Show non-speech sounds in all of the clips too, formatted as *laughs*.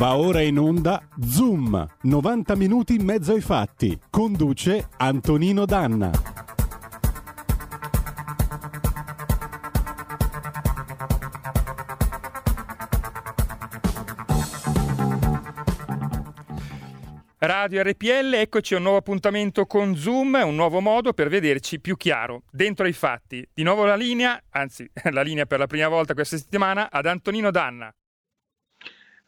Va ora in onda Zoom, 90 minuti in mezzo ai fatti. Conduce Antonino Danna. Radio RPL, eccoci a un nuovo appuntamento con Zoom, un nuovo modo per vederci più chiaro, dentro ai fatti. Di nuovo la linea, anzi *laughs* la linea per la prima volta questa settimana, ad Antonino Danna.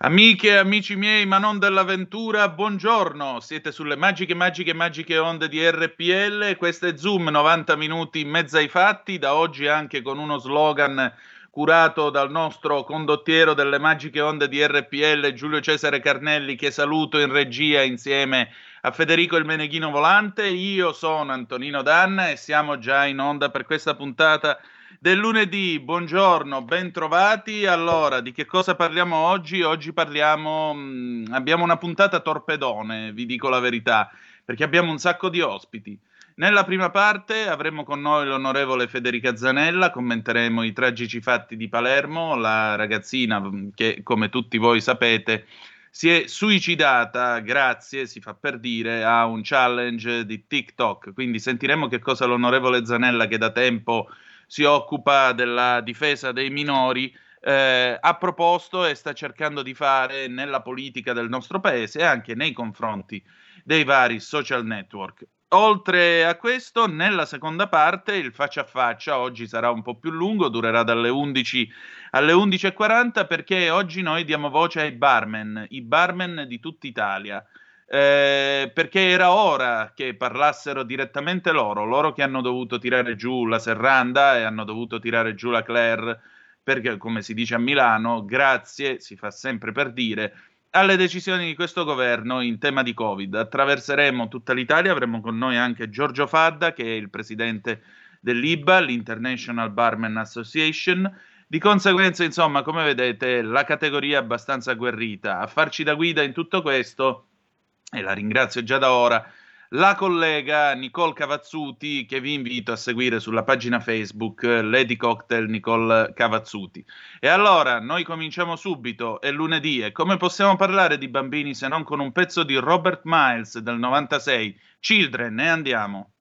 Amiche e amici miei, ma non dell'avventura, buongiorno. Siete sulle magiche, magiche, magiche onde di RPL. Questo è Zoom, 90 minuti in mezzo ai fatti. Da oggi anche con uno slogan curato dal nostro condottiero delle magiche onde di RPL, Giulio Cesare Carnelli, che saluto in regia insieme a Federico il Meneghino Volante. Io sono Antonino Danna e siamo già in onda per questa puntata del lunedì. Buongiorno, bentrovati. Allora, di che cosa parliamo oggi? Oggi parliamo, mh, mm, abbiamo una puntata torpedone, vi dico la verità, perché abbiamo un sacco di ospiti. Nella prima parte avremo con noi l'onorevole Federica Zanella, commenteremo i tragici fatti di Palermo, la ragazzina che, come tutti voi sapete, si è suicidata grazie, si fa per dire, a un challenge di TikTok. Quindi sentiremo che cosa l'onorevole Zanella, che da tempo si occupa della difesa dei minori, eh, ha proposto e sta cercando di fare nella politica del nostro paese e anche nei confronti dei vari social network. Oltre a questo, nella seconda parte il faccia a faccia oggi sarà un po' più lungo, durerà dalle 11 alle 11.40 perché oggi noi diamo voce ai barman, i barman di tutta Italia. Eh, perché era ora che parlassero direttamente loro, loro che hanno dovuto tirare giù la serranda e hanno dovuto tirare giù la Claire, perché come si dice a Milano, grazie, si fa sempre per dire, alle decisioni di questo governo in tema di Covid. Attraverseremo tutta l'Italia, avremo con noi anche Giorgio Fadda, che è il presidente dell'IBA, l'International Barman Association. Di conseguenza, insomma, come vedete, la categoria è abbastanza agguerrita. A farci da guida in tutto questo, e la ringrazio già da ora, la collega Nicole Cavazzuti che vi invito a seguire sulla pagina Facebook Lady Cocktail Nicole Cavazzuti. E allora noi cominciamo subito, è lunedì e come possiamo parlare di bambini se non con un pezzo di Robert Miles del 96, Children, e andiamo.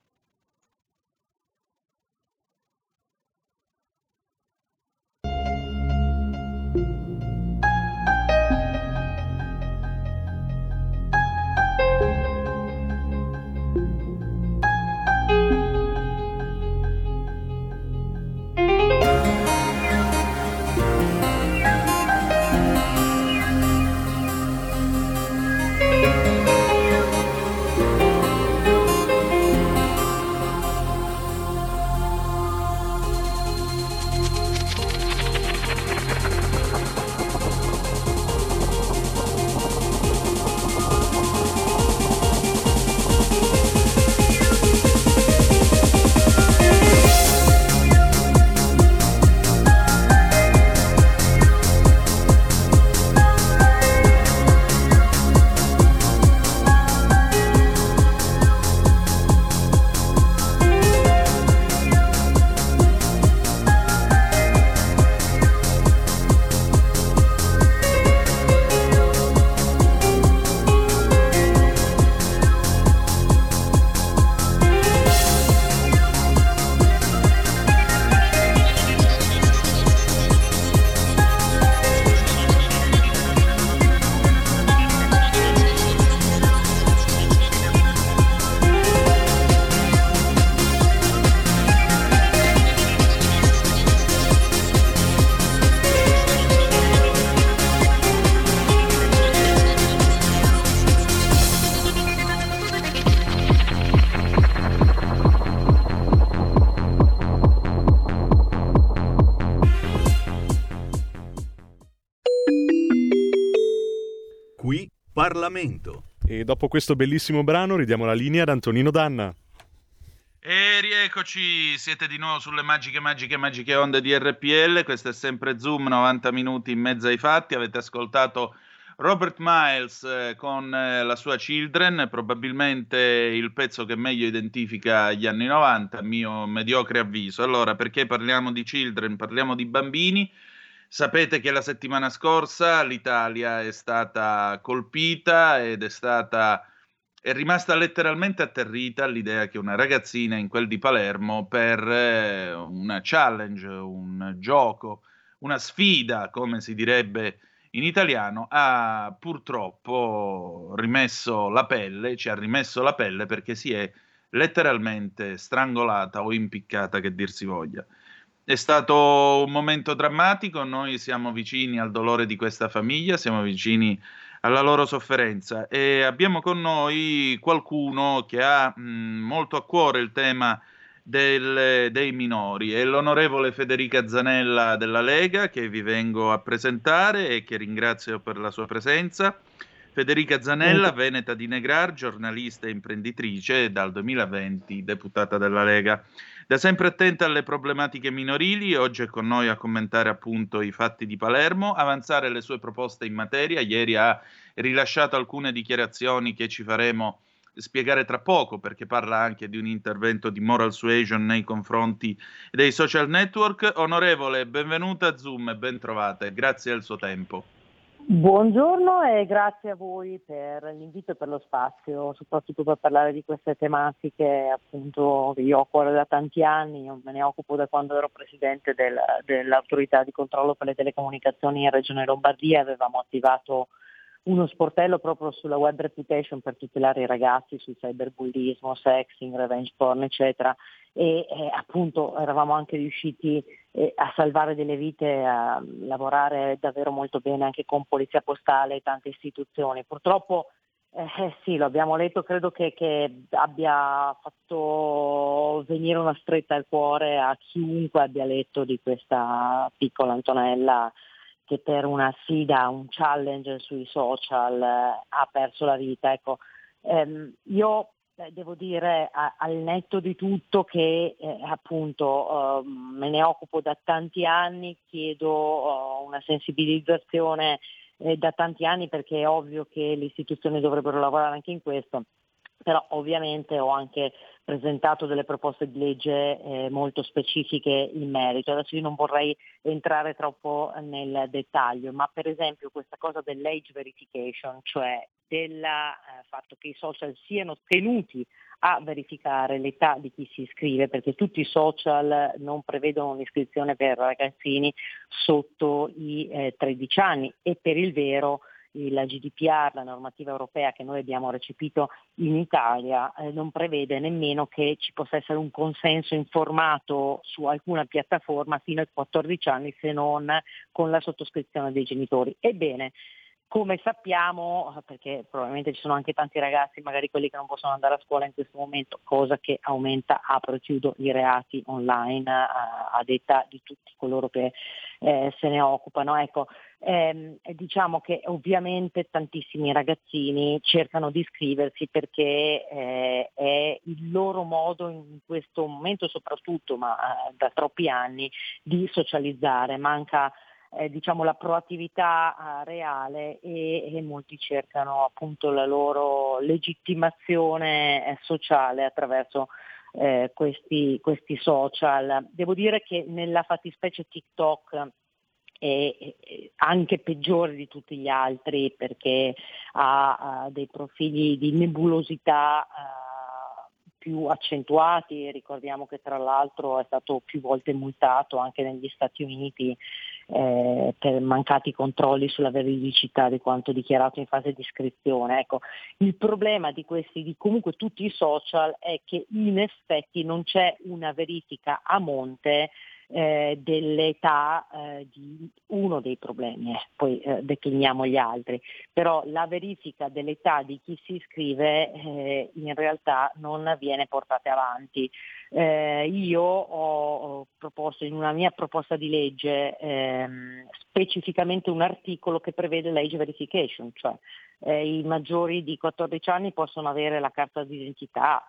Parlamento. E dopo questo bellissimo brano ridiamo la linea ad Antonino Danna. E rieccoci, siete di nuovo sulle magiche, magiche, magiche onde di RPL. Questo è sempre Zoom, 90 minuti in mezzo ai fatti. Avete ascoltato Robert Miles eh, con eh, la sua Children, probabilmente il pezzo che meglio identifica gli anni 90, a mio mediocre avviso. Allora, perché parliamo di Children? Parliamo di bambini Sapete che la settimana scorsa l'Italia è stata colpita ed è stata è rimasta letteralmente atterrita all'idea che una ragazzina in quel di Palermo per eh, una challenge, un gioco, una sfida, come si direbbe in italiano, ha purtroppo rimesso la pelle, ci ha rimesso la pelle perché si è letteralmente strangolata o impiccata, che dir si voglia. È stato un momento drammatico, noi siamo vicini al dolore di questa famiglia, siamo vicini alla loro sofferenza e abbiamo con noi qualcuno che ha mh, molto a cuore il tema del, dei minori. È l'onorevole Federica Zanella della Lega che vi vengo a presentare e che ringrazio per la sua presenza. Federica Zanella, veneta di Negrar, giornalista e imprenditrice, dal 2020 deputata della Lega. Da sempre attenta alle problematiche minorili, oggi è con noi a commentare appunto i fatti di Palermo, avanzare le sue proposte in materia. Ieri ha rilasciato alcune dichiarazioni che ci faremo spiegare tra poco perché parla anche di un intervento di moral suasion nei confronti dei social network. Onorevole, benvenuta a Zoom e ben trovate. Grazie al suo tempo. Buongiorno e grazie a voi per l'invito e per lo spazio, soprattutto per parlare di queste tematiche appunto che io ho a cuore da tanti anni, io me ne occupo da quando ero presidente del, dell'autorità di controllo per le telecomunicazioni in Regione Lombardia, avevamo attivato uno sportello proprio sulla web reputation per tutelare i ragazzi sul cyberbullismo, sexing, revenge porn, eccetera. E eh, appunto eravamo anche riusciti eh, a salvare delle vite, a lavorare davvero molto bene anche con Polizia Postale e tante istituzioni. Purtroppo eh, eh sì, lo abbiamo letto, credo che, che, abbia fatto venire una stretta al cuore a chiunque abbia letto di questa piccola Antonella che per una sfida, un challenge sui social eh, ha perso la vita. Ecco, ehm, io eh, devo dire a, al netto di tutto che eh, appunto eh, me ne occupo da tanti anni, chiedo oh, una sensibilizzazione eh, da tanti anni perché è ovvio che le istituzioni dovrebbero lavorare anche in questo però ovviamente ho anche presentato delle proposte di legge eh, molto specifiche in merito. Adesso io non vorrei entrare troppo nel dettaglio, ma per esempio questa cosa dell'age verification, cioè del eh, fatto che i social siano tenuti a verificare l'età di chi si iscrive, perché tutti i social non prevedono un'iscrizione per ragazzini sotto i eh, 13 anni e per il vero la GDPR, la normativa europea che noi abbiamo recepito in Italia, eh, non prevede nemmeno che ci possa essere un consenso informato su alcuna piattaforma fino ai 14 anni se non con la sottoscrizione dei genitori. Ebbene, come sappiamo, perché probabilmente ci sono anche tanti ragazzi, magari quelli che non possono andare a scuola in questo momento, cosa che aumenta, apro e chiudo, i reati online a, a detta di tutti coloro che eh, se ne occupano. Ecco, ehm, diciamo che ovviamente tantissimi ragazzini cercano di iscriversi perché eh, è il loro modo in questo momento soprattutto, ma eh, da troppi anni, di socializzare. Manca eh, diciamo, la proattività eh, reale e, e, molti cercano appunto la loro legittimazione eh, sociale attraverso eh, questi, questi, social. Devo dire che nella fattispecie TikTok è, anche peggiore di tutti gli altri perché ha, ha dei profili di nebulosità uh, più accentuati, ricordiamo che tra l'altro è stato più volte multato anche negli Stati Uniti eh, per mancati controlli sulla veridicità di quanto dichiarato in fase di iscrizione. Ecco, il problema di questi, di comunque tutti i social, è che in effetti non c'è una verifica a monte eh, dell'età eh, di uno dei problemi, eh, poi eh, decliniamo gli altri, però la verifica dell'età di chi si iscrive eh, in realtà non viene portata avanti. Eh, io ho proposto in una mia proposta di legge ehm, specificamente un articolo che prevede l'age verification, cioè i maggiori di 14 anni possono avere la carta d'identità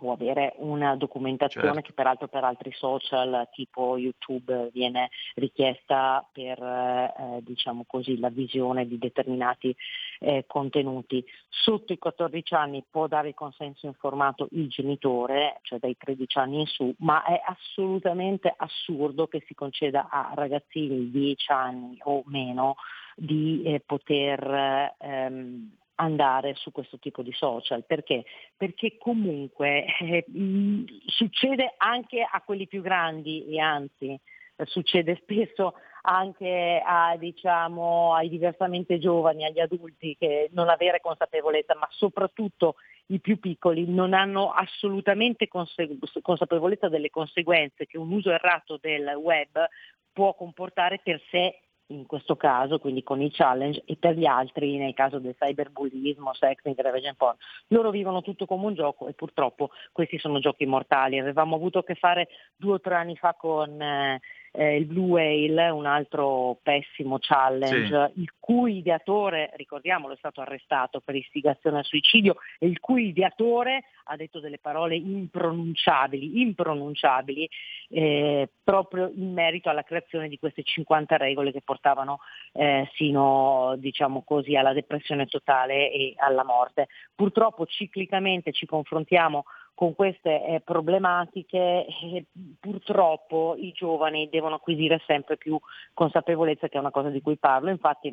o avere una documentazione certo. che peraltro per altri social tipo YouTube viene richiesta per eh, diciamo così, la visione di determinati eh, contenuti. Sotto i 14 anni può dare il consenso informato il genitore, cioè dai 13 anni in su, ma è assolutamente assurdo che si conceda a ragazzini di 10 anni o meno di eh, poter ehm, andare su questo tipo di social. Perché? Perché comunque eh, mh, succede anche a quelli più grandi e anzi eh, succede spesso anche a, diciamo, ai diversamente giovani, agli adulti che non avere consapevolezza, ma soprattutto i più piccoli non hanno assolutamente conse- consapevolezza delle conseguenze che un uso errato del web può comportare per sé in questo caso, quindi con i challenge, e per gli altri, nel caso del cyberbullismo, sexting, revenge porn, loro vivono tutto come un gioco e purtroppo questi sono giochi mortali. Avevamo avuto a che fare due o tre anni fa con eh, eh, il Blue Whale, un altro pessimo challenge, sì. il cui ideatore, ricordiamolo, è stato arrestato per istigazione al suicidio e il cui ideatore ha detto delle parole impronunciabili, impronunciabili eh, proprio in merito alla creazione di queste 50 regole che portavano eh, sino diciamo così, alla depressione totale e alla morte. Purtroppo ciclicamente ci confrontiamo con queste eh, problematiche eh, purtroppo i giovani devono acquisire sempre più consapevolezza che è una cosa di cui parlo. Infatti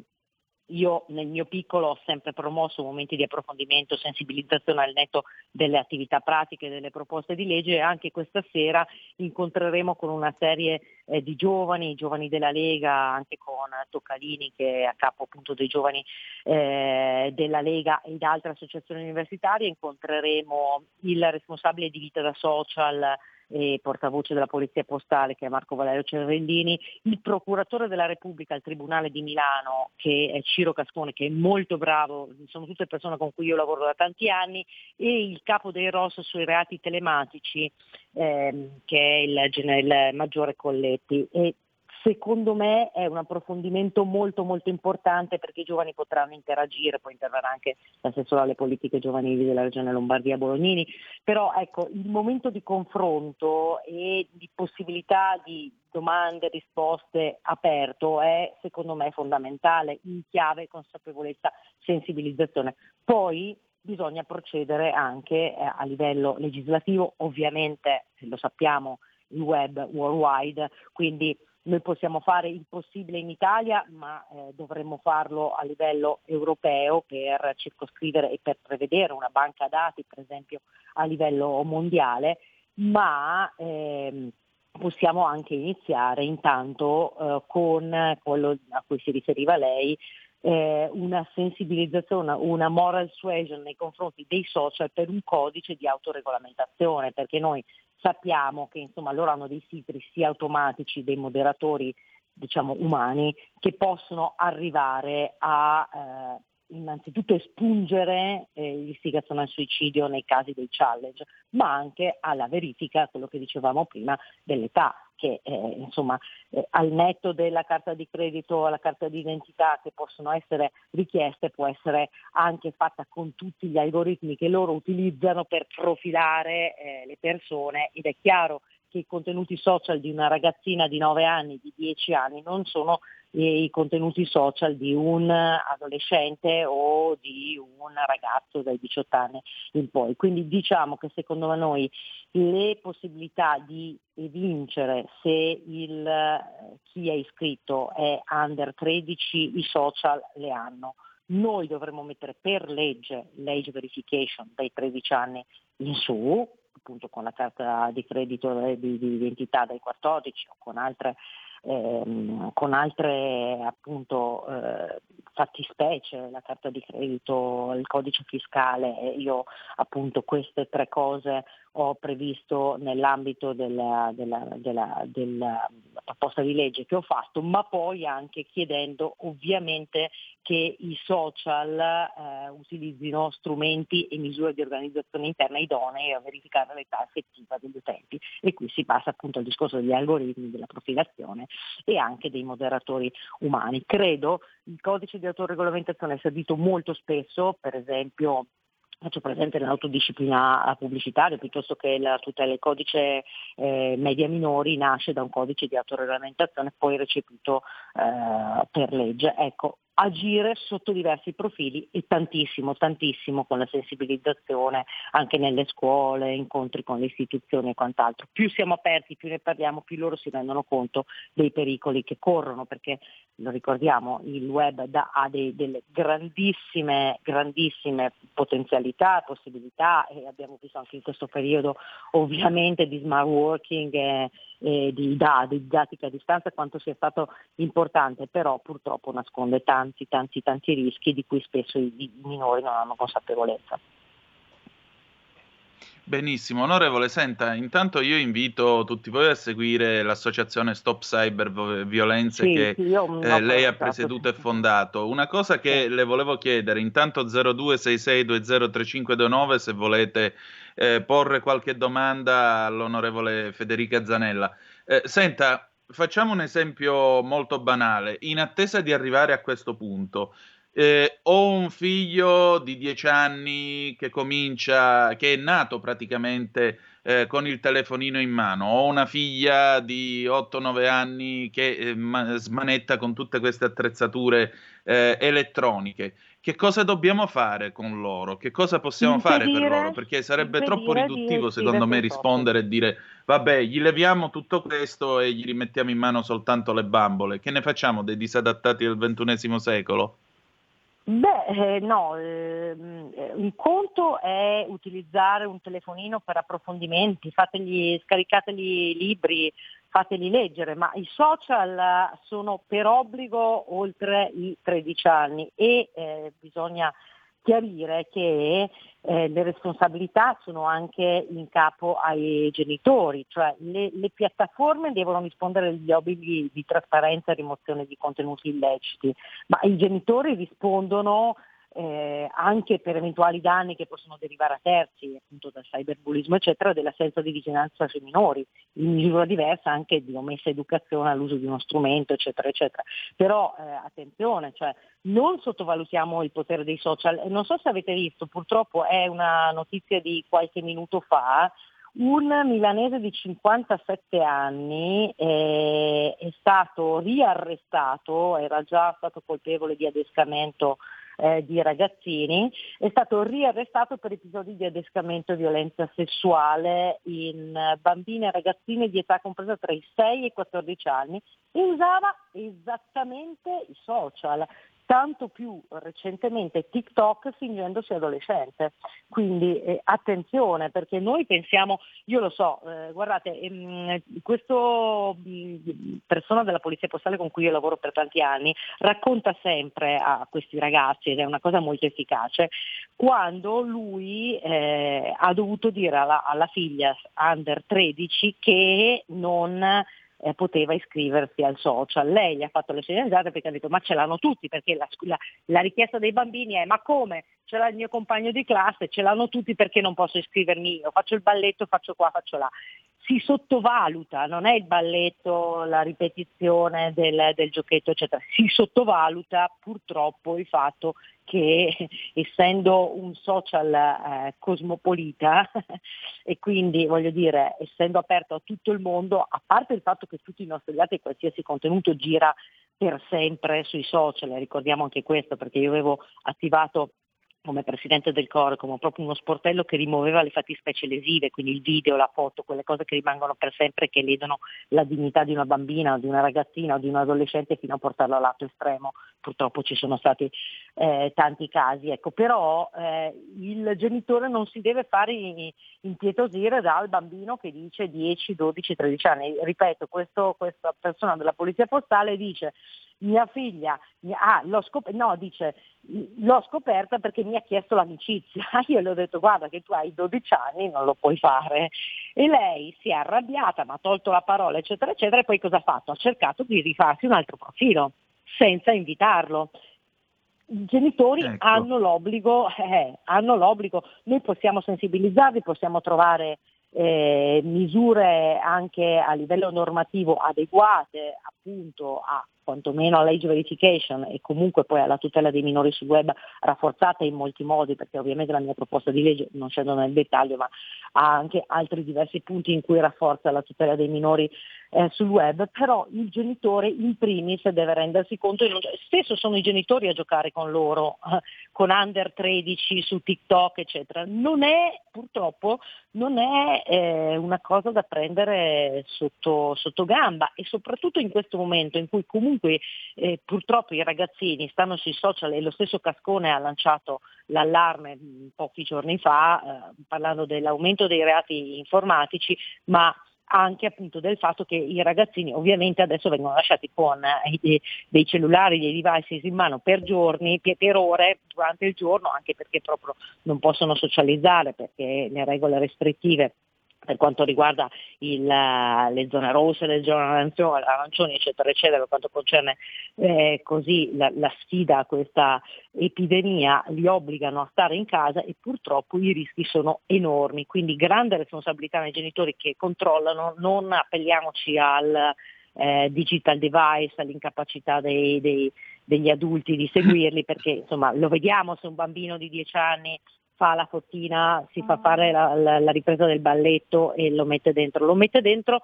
io nel mio piccolo ho sempre promosso momenti di approfondimento, sensibilizzazione al netto delle attività pratiche, delle proposte di legge. E anche questa sera incontreremo con una serie eh, di giovani, giovani della Lega, anche con Toccalini che è a capo appunto dei giovani eh, della Lega e da altre associazioni universitarie, incontreremo il responsabile di vita da social e portavoce della Polizia Postale che è Marco Valerio Cervellini, il procuratore della Repubblica al Tribunale di Milano che è Ciro Cascone che è molto bravo, sono tutte persone con cui io lavoro da tanti anni e il capo dei ROS sui reati telematici ehm, che è il, il maggiore Colletti. E secondo me è un approfondimento molto molto importante perché i giovani potranno interagire, poi interverrà anche l'assessore alle politiche giovanili della regione Lombardia Bolognini, però ecco il momento di confronto e di possibilità di domande, risposte aperto è secondo me fondamentale in chiave consapevolezza, sensibilizzazione. Poi bisogna procedere anche eh, a livello legislativo, ovviamente lo sappiamo il web worldwide, quindi noi possiamo fare il possibile in Italia, ma eh, dovremmo farlo a livello europeo per circoscrivere e per prevedere una banca dati, per esempio, a livello mondiale, ma ehm, possiamo anche iniziare intanto eh, con quello a cui si riferiva lei, eh, una sensibilizzazione, una moral suasion nei confronti dei social per un codice di autoregolamentazione, perché noi sappiamo che insomma, loro hanno dei filtri sia automatici dei moderatori diciamo, umani che possono arrivare a eh, innanzitutto espungere eh, l'istigazione al suicidio nei casi dei challenge, ma anche alla verifica, quello che dicevamo prima, dell'età che eh, insomma eh, al netto della carta di credito o la carta di identità che possono essere richieste può essere anche fatta con tutti gli algoritmi che loro utilizzano per profilare eh, le persone ed è chiaro che i contenuti social di una ragazzina di 9 anni, di 10 anni non sono i contenuti social di un adolescente o di un ragazzo dai 18 anni in poi. Quindi diciamo che secondo noi le possibilità di vincere se il, chi è iscritto è under 13 i social le hanno. Noi dovremmo mettere per legge l'age verification dai 13 anni in su, appunto con la carta di credito di, di identità dai 14 o con altre ehm, con altre appunto eh, fattispecie, la carta di credito, il codice fiscale, io appunto queste tre cose ho previsto nell'ambito della, della, della, della, proposta di legge che ho fatto, ma poi anche chiedendo ovviamente che i social eh, utilizzino strumenti e misure di organizzazione interna idonee a verificare l'età effettiva degli utenti. E qui si passa appunto al discorso degli algoritmi, della profilazione e anche dei moderatori umani. Credo il codice di autoregolamentazione è servito molto spesso, per esempio faccio presente l'autodisciplina pubblicitaria piuttosto che la tutela del codice eh, media minori nasce da un codice di autoregolamentazione poi recepito eh, per legge. Ecco, agire sotto diversi profili e tantissimo, tantissimo con la sensibilizzazione anche nelle scuole, incontri con le istituzioni e quant'altro. Più siamo aperti, più ne parliamo, più loro si rendono conto dei pericoli che corrono, perché lo ricordiamo, il web da, ha dei, delle grandissime, grandissime potenzialità, possibilità e abbiamo visto anche in questo periodo ovviamente di smart working e, e di, da, di didattica a distanza quanto sia stato importante, però purtroppo nasconde tanto tanti, tanti, tanti rischi di cui spesso i, i minori non hanno consapevolezza. Benissimo, onorevole, senta, intanto io invito tutti voi a seguire l'associazione Stop Cyber Violenze sì, che sì, eh, lei ha presieduto e fondato. Una cosa che sì. le volevo chiedere, intanto 0266203529 se volete eh, porre qualche domanda all'onorevole Federica Zanella. Eh, senta, facciamo un esempio molto banale. In attesa di arrivare a questo punto, eh, ho un figlio di 10 anni che comincia, che è nato praticamente eh, con il telefonino in mano, ho una figlia di 8-9 anni che eh, ma- smanetta con tutte queste attrezzature eh, elettroniche. Che cosa dobbiamo fare con loro? Che cosa possiamo impedire, fare per loro? Perché sarebbe troppo riduttivo, secondo me, rispondere e dire vabbè, gli leviamo tutto questo e gli rimettiamo in mano soltanto le bambole. Che ne facciamo dei disadattati del ventunesimo secolo? Beh, eh, no, eh, un conto è utilizzare un telefonino per approfondimenti, fategli, scaricateli libri, fateli leggere, ma i social sono per obbligo oltre i 13 anni e eh, bisogna chiarire che eh, le responsabilità sono anche in capo ai genitori, cioè le, le, piattaforme devono rispondere agli obblighi di trasparenza e rimozione di contenuti illeciti, ma i genitori rispondono eh, anche per eventuali danni che possono derivare a terzi, appunto dal cyberbullismo, eccetera, dell'assenza di vigilanza sui minori, in misura diversa anche di omessa educazione all'uso di uno strumento, eccetera, eccetera. Però eh, attenzione, cioè, non sottovalutiamo il potere dei social. Non so se avete visto, purtroppo è una notizia di qualche minuto fa, un milanese di 57 anni eh, è stato riarrestato, era già stato colpevole di adescamento eh, di ragazzini, è stato riarrestato per episodi di adescamento e violenza sessuale in bambine e ragazzine di età compresa tra i 6 e i 14 anni e usava esattamente i social tanto più recentemente TikTok fingendosi adolescente. Quindi eh, attenzione perché noi pensiamo, io lo so, eh, guardate, ehm, questo mh, persona della polizia postale con cui io lavoro per tanti anni racconta sempre a questi ragazzi, ed è una cosa molto efficace, quando lui eh, ha dovuto dire alla, alla figlia under 13 che non eh, poteva iscriversi al social. Lei gli ha fatto le sceneggiate perché ha detto ma ce l'hanno tutti, perché la, la, la, richiesta dei bambini è ma come? Ce l'ha il mio compagno di classe, ce l'hanno tutti perché non posso iscrivermi io, faccio il balletto, faccio qua, faccio là. Si sottovaluta, non è il balletto, la ripetizione del, del giochetto, eccetera, si sottovaluta purtroppo il fatto che *laughs* essendo un social eh, cosmopolita *laughs* e quindi voglio dire essendo aperto a tutto il mondo, a parte il fatto che tutti i nostri dati e qualsiasi contenuto gira per sempre sui social, ricordiamo anche questo perché io avevo attivato come presidente del core, come proprio uno sportello che rimuoveva le fattispecie lesive, quindi il video, la foto, quelle cose che rimangono per sempre e che ledono la dignità di una bambina, di una ragazzina o di un adolescente fino a portarlo al lato estremo. Purtroppo ci sono stati eh, tanti casi, ecco. però eh, il genitore non si deve fare impietosire dal bambino che dice 10, 12, 13 anni. Ripeto, questo, questa persona della polizia postale dice mia figlia, ah, l'ho scop- no, dice, l'ho scoperta perché mi ha chiesto l'amicizia. *laughs* Io le ho detto guarda che tu hai 12 anni, non lo puoi fare. E lei si è arrabbiata, mi ha tolto la parola, eccetera, eccetera, e poi cosa ha fatto? Ha cercato di rifarsi un altro profilo, senza invitarlo. I genitori ecco. hanno, l'obbligo, eh, hanno l'obbligo, noi possiamo sensibilizzarli, possiamo trovare eh, misure anche a livello normativo adeguate appunto a quantomeno all'age verification e comunque poi alla tutela dei minori sul web rafforzata in molti modi, perché ovviamente la mia proposta di legge non scendo nel dettaglio, ma ha anche altri diversi punti in cui rafforza la tutela dei minori eh, sul web, però il genitore in primis deve rendersi conto, non... spesso sono i genitori a giocare con loro, *laughs* con under 13 su TikTok, eccetera. Non è, purtroppo, non è eh, una cosa da prendere sotto, sotto, gamba e soprattutto in questo momento in cui comunque eh, purtroppo i ragazzini stanno sui social e lo stesso Cascone ha lanciato l'allarme mm, pochi giorni fa eh, parlando dell'aumento dei reati informatici, ma anche appunto del fatto che i ragazzini ovviamente adesso vengono lasciati con eh, dei cellulari, dei devices in mano per giorni, per ore durante il giorno, anche perché proprio non possono socializzare perché le regole restrittive per quanto riguarda il, le zone rosse, le zone arancioni, eccetera, eccetera, per quanto concerne eh, così la, la, sfida a questa epidemia, li obbligano a stare in casa e purtroppo i rischi sono enormi. Quindi grande responsabilità nei genitori che controllano, non appelliamoci al eh, digital device, all'incapacità dei, dei, degli adulti di seguirli, perché insomma lo vediamo se un bambino di 10 anni fa la fottina, si fa ah. fare la, la, la, ripresa del balletto e lo mette dentro. Lo mette dentro,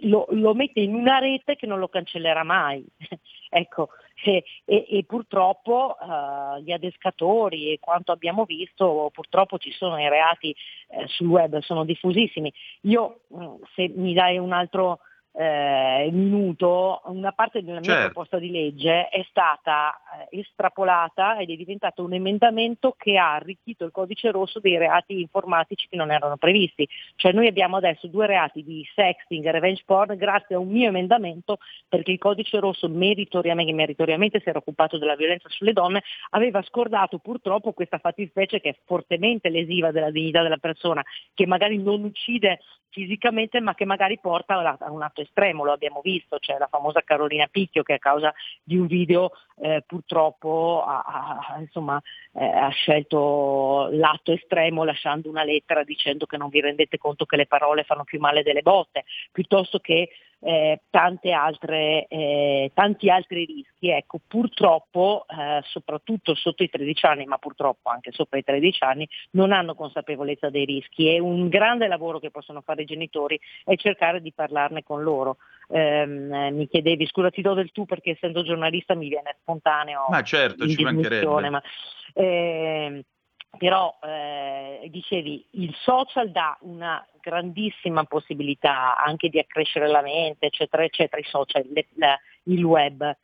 lo, lo mette in una rete che non lo cancellerà mai. *laughs* ecco, e, e, e purtroppo uh, gli adescatori e quanto abbiamo visto, purtroppo ci sono i reati eh, sul web, sono diffusissimi. Io, mm, se mi dai un altro eh, minuto, una parte della mia certo. proposta di legge è stata eh, estrapolata ed è diventato un emendamento che ha arricchito il codice rosso dei reati informatici che non erano previsti. Cioè noi abbiamo adesso due reati di sexting e revenge porn grazie a un mio emendamento perché il codice rosso meritoriamente, meritoriamente si era occupato della violenza sulle donne, aveva scordato purtroppo questa fattispecie che è fortemente lesiva della dignità della persona, che magari non uccide fisicamente ma che magari porta a un atto estremo, lo abbiamo visto, c'è la famosa Carolina Picchio che a causa di un video eh, purtroppo ha, ha, insomma, eh, ha, scelto l'atto estremo lasciando una lettera dicendo che non vi rendete conto che le parole fanno più male delle botte, piuttosto che eh, altre, eh, tanti altri rischi. Ecco, purtroppo, eh, soprattutto sotto i 13 anni, ma purtroppo anche sopra i 13 anni, non hanno consapevolezza dei rischi e un grande lavoro che possono fare i genitori è cercare di parlarne con loro. Ehm, mi chiedevi, scusa ti do del tu perché essendo giornalista mi viene spontaneo. Ma certo, ci mancherebbe. Ma, eh, però eh, dicevi il social dà una grandissima possibilità anche di accrescere la mente eccetera eccetera i social, le, le, il web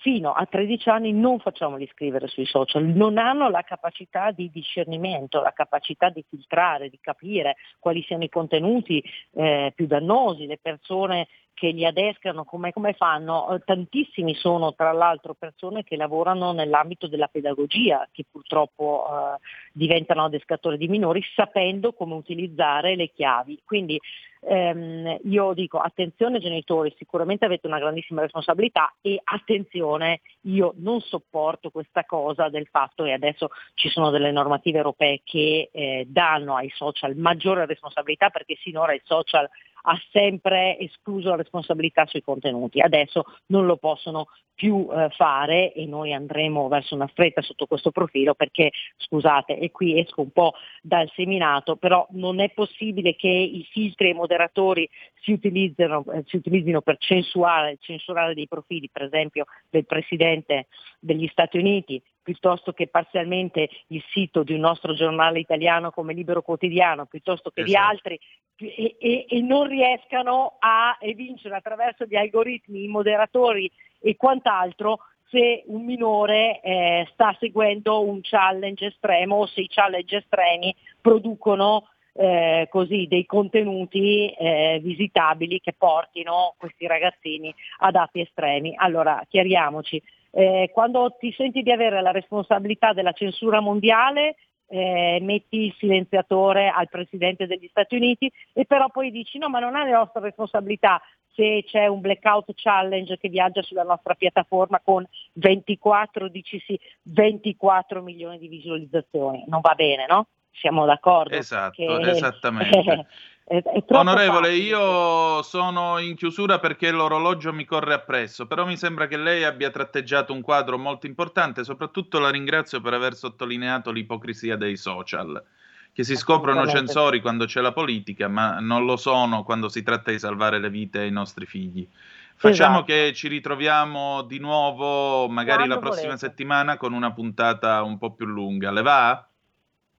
fino a 13 anni non facciamoli scrivere sui social, non hanno la capacità di discernimento, la capacità di filtrare, di capire quali siano i contenuti eh, più dannosi, le persone che li adescano, come, come fanno? Tantissimi sono tra l'altro persone che lavorano nell'ambito della pedagogia, che purtroppo eh, diventano adescatori di minori sapendo come utilizzare le chiavi. Quindi ehm, io dico attenzione genitori, sicuramente avete una grandissima responsabilità e attenzione, io non sopporto questa cosa del fatto che adesso ci sono delle normative europee che eh, danno ai social maggiore responsabilità perché sinora i social ha sempre escluso la responsabilità sui contenuti. Adesso non lo possono più eh, fare e noi andremo verso una stretta sotto questo profilo perché, scusate, e qui esco un po' dal seminato, però non è possibile che i filtri e i moderatori si utilizzino, eh, si utilizzino per censurare, censurare dei profili, per esempio del Presidente degli Stati Uniti, piuttosto che parzialmente il sito di un nostro giornale italiano come Libero Quotidiano, piuttosto che esatto. di altri, e, e, e, non riescano a vincere attraverso gli algoritmi, i moderatori e quant'altro se un minore eh, sta seguendo un challenge estremo o se i challenge estremi producono eh, così dei contenuti eh, visitabili che portino questi ragazzini ad atti estremi. Allora chiariamoci, eh, quando ti senti di avere la responsabilità della censura mondiale, eh, metti il silenziatore al Presidente degli Stati Uniti e però poi dici no ma non è la nostra responsabilità se c'è un blackout challenge che viaggia sulla nostra piattaforma con 24, dici sì, 24 milioni di visualizzazioni, non va bene no? Siamo d'accordo? Esatto, che, esattamente. *laughs* È, è Onorevole, facile. io sono in chiusura perché l'orologio mi corre appresso, però mi sembra che lei abbia tratteggiato un quadro molto importante, soprattutto la ringrazio per aver sottolineato l'ipocrisia dei social, che si scoprono censori quando c'è la politica, ma non lo sono quando si tratta di salvare le vite ai nostri figli. Facciamo Esatto. che ci ritroviamo di nuovo, magari la Quando prossima volete. settimana, con una puntata un po' più lunga. Le va?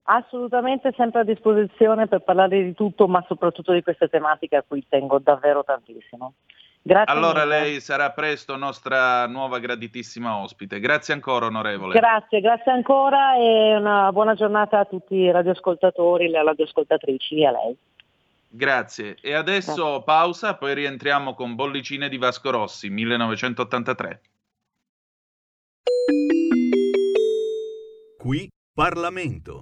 Assolutamente sempre a disposizione per parlare di tutto, ma soprattutto di queste tematiche a cui tengo davvero tantissimo. Grazie Allora mille. lei sarà presto nostra nuova graditissima ospite. Grazie ancora, onorevole. Grazie, grazie ancora e una buona giornata a tutti i radioascoltatori, le radioascoltatrici e a lei. Grazie. E adesso pausa, poi rientriamo con Bollicine di Vasco Rossi, 1983. Qui Parlamento.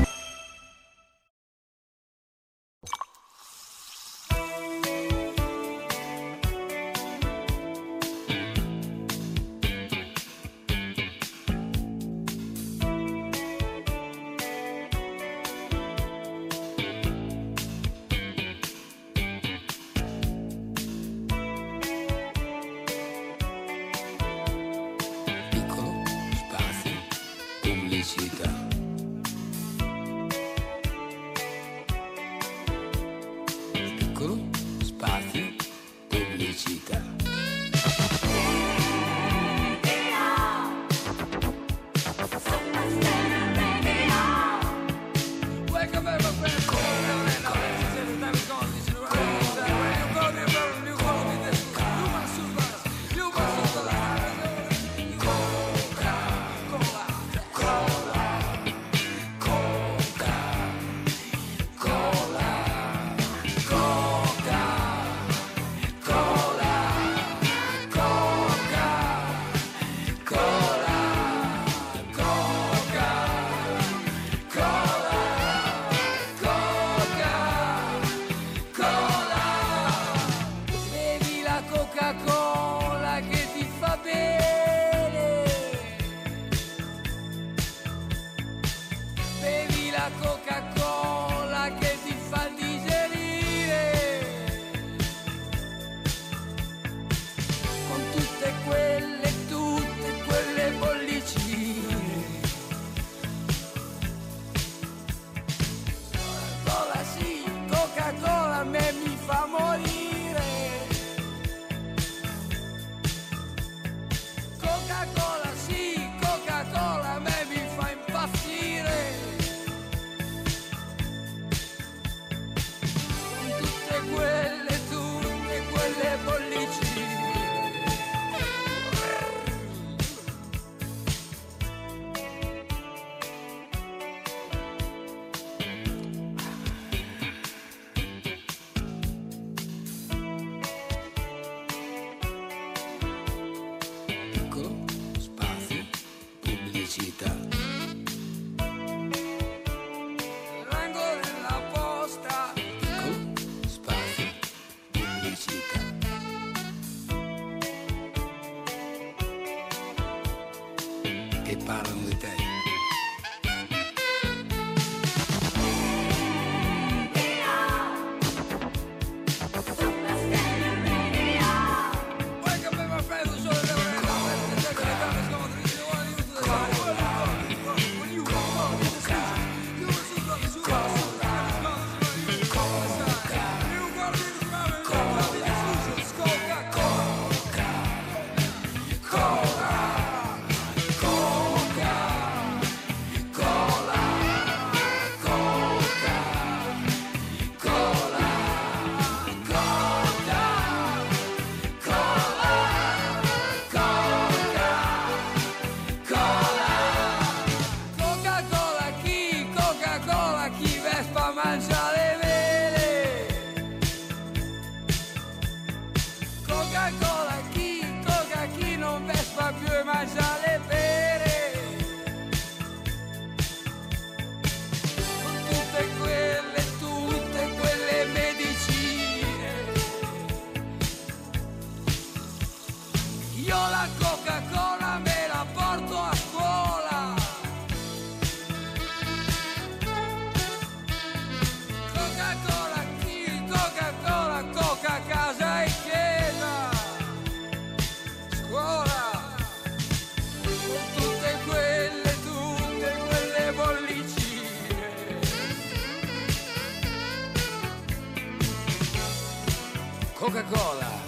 Coca-Cola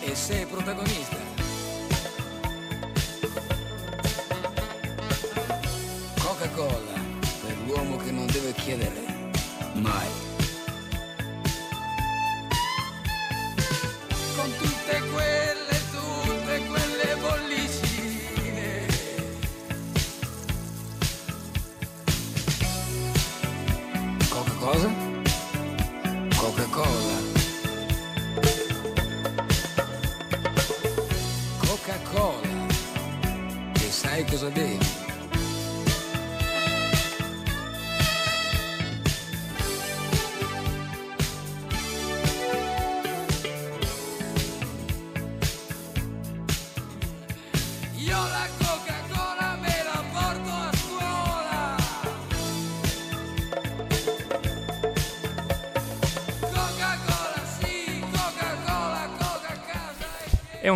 e sei protagonista. Coca-Cola per l'uomo che non deve chiedere mai. Con tutte quelle,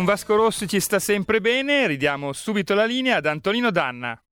Vasco Rossi ci sta sempre bene, ridiamo subito la linea ad Antonino Danna.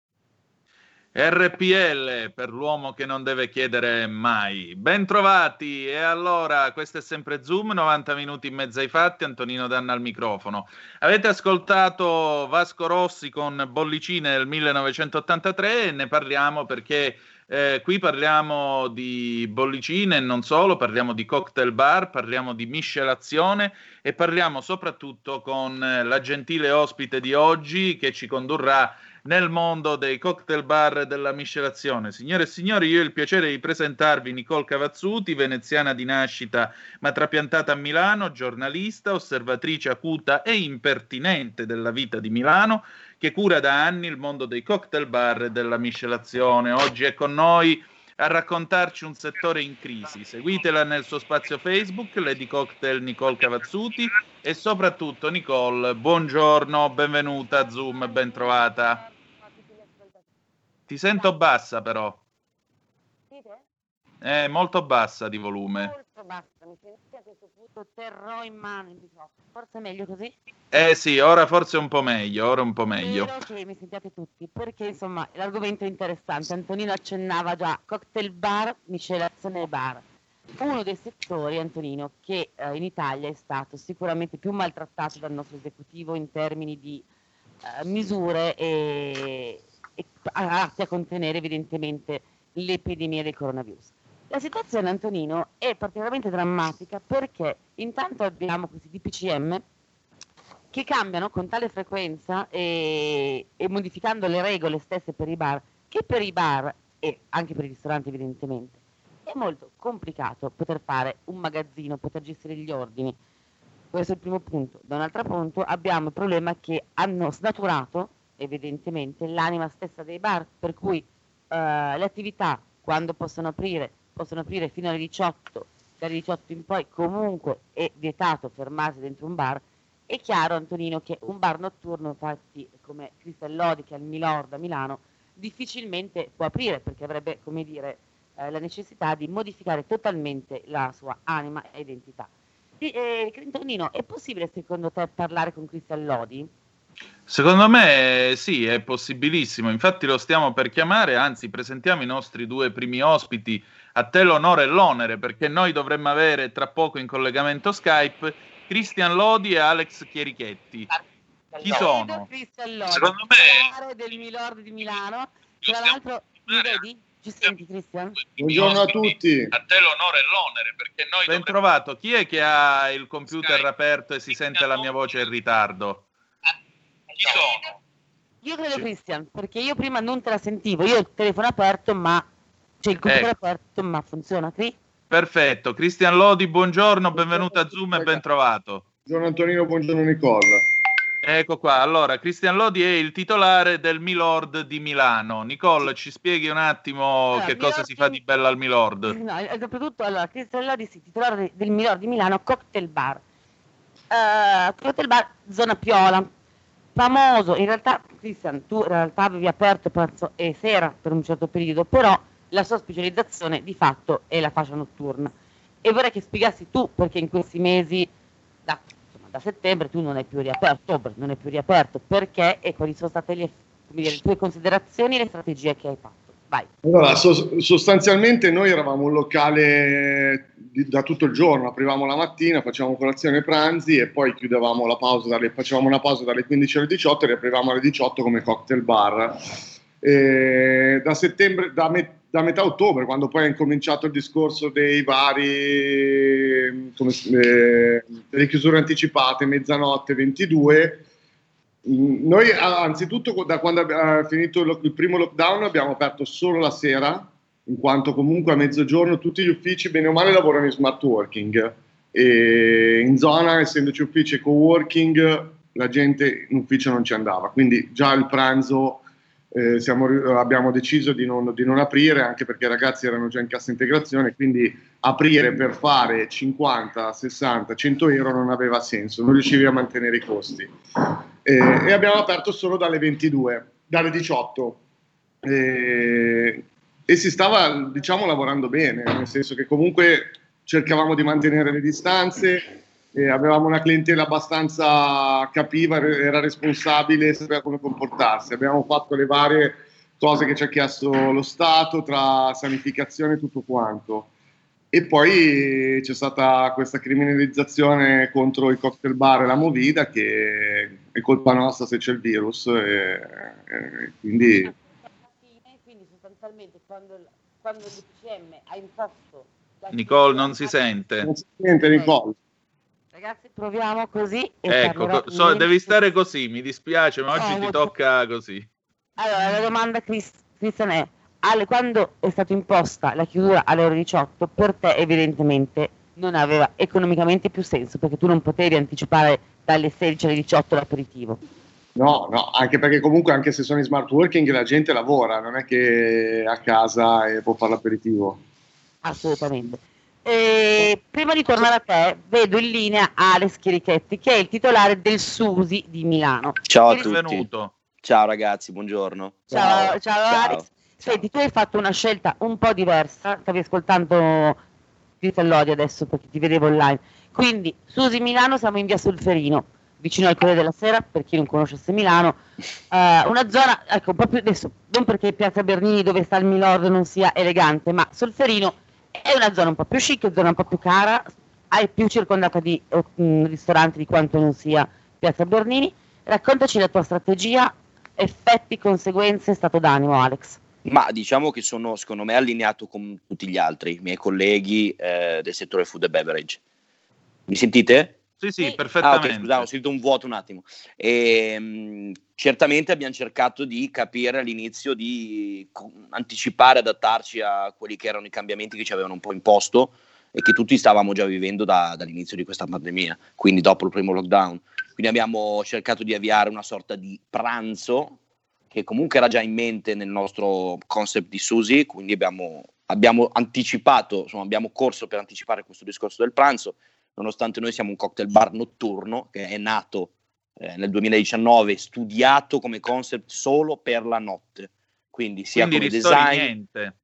RPL per l'uomo che non deve chiedere mai. Bentrovati e allora questo è sempre Zoom, 90 minuti in mezzo ai fatti, Antonino Danna al microfono. Avete ascoltato Vasco Rossi con Bollicine del 1983 e ne parliamo perché eh, qui parliamo di bollicine e non solo, parliamo di cocktail bar, parliamo di miscelazione e parliamo soprattutto con eh, la gentile ospite di oggi che ci condurrà nel mondo dei cocktail bar e della miscelazione. Signore e signori, io ho il piacere di presentarvi Nicole Cavazzuti, veneziana di nascita ma trapiantata a Milano, giornalista, osservatrice acuta e impertinente della vita di Milano, che cura da anni il mondo dei cocktail bar e della miscelazione. Oggi è con noi a raccontarci un settore in crisi. Seguitela nel suo spazio Facebook, Lady Cocktail Nicole Cavazzuti e soprattutto Nicole, buongiorno, benvenuta a Zoom, ben trovata. Ti sento bassa però, è molto bassa di volume. Molto basta, mi sentite a questo punto terrò in mano il microfono. Forse è meglio così? Eh sì, ora forse un po' meglio, ora un po' meglio. Spero che mi sentiate tutti, perché insomma l'argomento è interessante. Antonino accennava già cocktail bar, miscelazione bar. Uno dei settori, Antonino, che eh, in Italia è stato sicuramente più maltrattato dal nostro esecutivo in termini di eh, misure e atti a contenere evidentemente l'epidemia del coronavirus. La situazione, Antonino, è particolarmente drammatica perché intanto abbiamo questi DPCM che cambiano con tale frequenza e, e modificando le regole stesse per i bar, che per i bar e anche per i ristoranti evidentemente è molto complicato poter fare un magazzino, poter gestire gli ordini. Questo è il primo punto. Da un altro punto abbiamo il problema che hanno snaturato evidentemente l'anima stessa dei bar, per cui eh, le attività quando possono aprire, possono aprire fino alle 18, dalle 18 in poi comunque è vietato fermarsi dentro un bar. È chiaro Antonino che un bar notturno, infatti come Cristellodi che è al Milord a Milano, difficilmente può aprire perché avrebbe, come dire, eh, la necessità di modificare totalmente la sua anima e identità. Sì, eh, Antonino, è possibile secondo te parlare con Cristian Lodi? Secondo me sì, è possibilissimo, infatti lo stiamo per chiamare, anzi presentiamo i nostri due primi ospiti, a te l'onore e l'onere, perché noi dovremmo avere tra poco in collegamento Skype Cristian Lodi e Alex Chierichetti. Chi sono? Cristian Lodi, Secondo me- del Milord di Milano. Tra l'altro, mi vedi? Ci senti Cristian? Buongiorno a tutti. A te l'onore e l'onere, perché noi Ben trovato, chi è che ha il computer aperto e si sente la mia voce in ritardo? Chi sono? Io credo Cristian, perché io prima non te la sentivo, io ho il telefono aperto, ma cioè il computer Ecco. aperto, ma funziona. Cri? Perfetto, Cristian Lodi, buongiorno, benvenuto a Zoom e ben trovato. Buongiorno Antonino, buongiorno Nicola. Ecco qua, allora, Cristian Lodi è il titolare del Milord di Milano. Nicole, ci spieghi un attimo Allora, che cosa Milord si fa di- bello al Milord? No, e soprattutto allora, Cristian Lodi, sì, titolare del Milord di Milano, Cocktail Bar. Eh, cocktail Bar Zona Piola. Famoso, in realtà, Cristian, tu in realtà avevi aperto pranzo e sera per un certo periodo, però la sua specializzazione di fatto è la fascia notturna. E vorrei che spiegassi tu perché in questi mesi, da, insomma, da settembre, tu non hai più riaperto, ottobre non è più riaperto, perché e quali sono state le, dire, le tue considerazioni e le strategie che hai fatto. Vai. Allora, so- sostanzialmente noi eravamo un locale di- da tutto il giorno, aprivamo la mattina, facevamo colazione e pranzi e poi chiudevamo la pausa, dalle, facevamo una pausa dalle 15 alle 18 e riaprivamo alle 18 come cocktail bar. E da settembre, da, me- da metà ottobre, quando poi è incominciato il discorso dei vari, come eh, delle chiusure anticipate, mezzanotte 22, Mm, Noi ah, anzitutto da quando è finito il, il primo lockdown abbiamo aperto solo la sera, in quanto comunque a mezzogiorno tutti gli uffici bene o male lavorano in smart working. E in zona essendoci uffici e co-working la gente in ufficio non ci andava, quindi già il pranzo eh, siamo abbiamo deciso di non, di non aprire anche perché i ragazzi erano già in cassa integrazione, quindi aprire per fare 50, 60, 100 euro non aveva senso, non riuscivi a mantenere i costi. Eh, e abbiamo aperto solo dalle 22, dalle 18. Eh, e si stava, diciamo, lavorando bene, nel senso che comunque cercavamo di mantenere le distanze, eh, avevamo una clientela abbastanza capiva, era responsabile, sapeva come comportarsi. Abbiamo fatto le varie cose che ci ha chiesto lo Stato tra sanificazione e tutto quanto. E poi c'è stata questa criminalizzazione contro i cocktail bar e la movida che è colpa nostra se c'è il virus. E, e quindi Quindi sostanzialmente quando, il- quando l'UCM ha imposto la Nicole non si sente. non si sente Nicole. Ragazzi, proviamo così. E Ecco, so- devi stare così, mi dispiace, ma oggi Eh, ti tocca così. Allora, la domanda, Chris- Cristian, è: alle- quando è stata imposta la chiusura alle ore 18, per te evidentemente non aveva economicamente più senso perché tu non potevi anticipare dalle 16 alle 18 l'aperitivo. No, no, anche perché comunque anche se sono in smart working la gente lavora, non è che è a casa e può fare l'aperitivo. Assolutamente. E prima di tornare a te, vedo in linea Alex Chirichetti, che è il titolare del Susi di Milano. Ciao a tutti. Benvenuto. Ciao ragazzi, buongiorno. Ciao, ciao, Alex. Senti, tu hai fatto una scelta un po' diversa, stavi ascoltando Cristian Lodi adesso perché ti vedevo online. Quindi, Susi Milano, siamo in via Solferino, vicino al Corriere della Sera, per chi non conoscesse Milano. *laughs* Eh, una zona, ecco, un po' più adesso, non perché Piazza Bernini dove sta il Milord non sia elegante, ma Solferino è una zona un po' più chic, zona un po' più cara, è più circondata di mh, ristoranti di quanto non sia Piazza Bernini. Raccontaci la tua strategia, effetti, conseguenze, stato d'animo, Alex. Ma diciamo che sono secondo me allineato con tutti gli altri, i miei colleghi eh, del settore food e beverage. Mi sentite? Sì, sì, Ah, ok, perfettamente. scusate, ho sentito un vuoto un attimo. E, mh, certamente abbiamo cercato di capire all'inizio, di anticipare, adattarci a quelli che erano i cambiamenti che ci avevano un po' imposto e che tutti stavamo già vivendo da- dall'inizio di questa pandemia, quindi dopo il primo lockdown. Quindi abbiamo cercato di avviare una sorta di pranzo che comunque era già in mente nel nostro concept di Susi, quindi abbiamo, abbiamo anticipato, insomma abbiamo corso per anticipare questo discorso del pranzo, nonostante noi siamo un cocktail bar notturno che è nato eh, nel 2019, studiato come concept solo per la notte, quindi sia Quindi come ristori design... niente.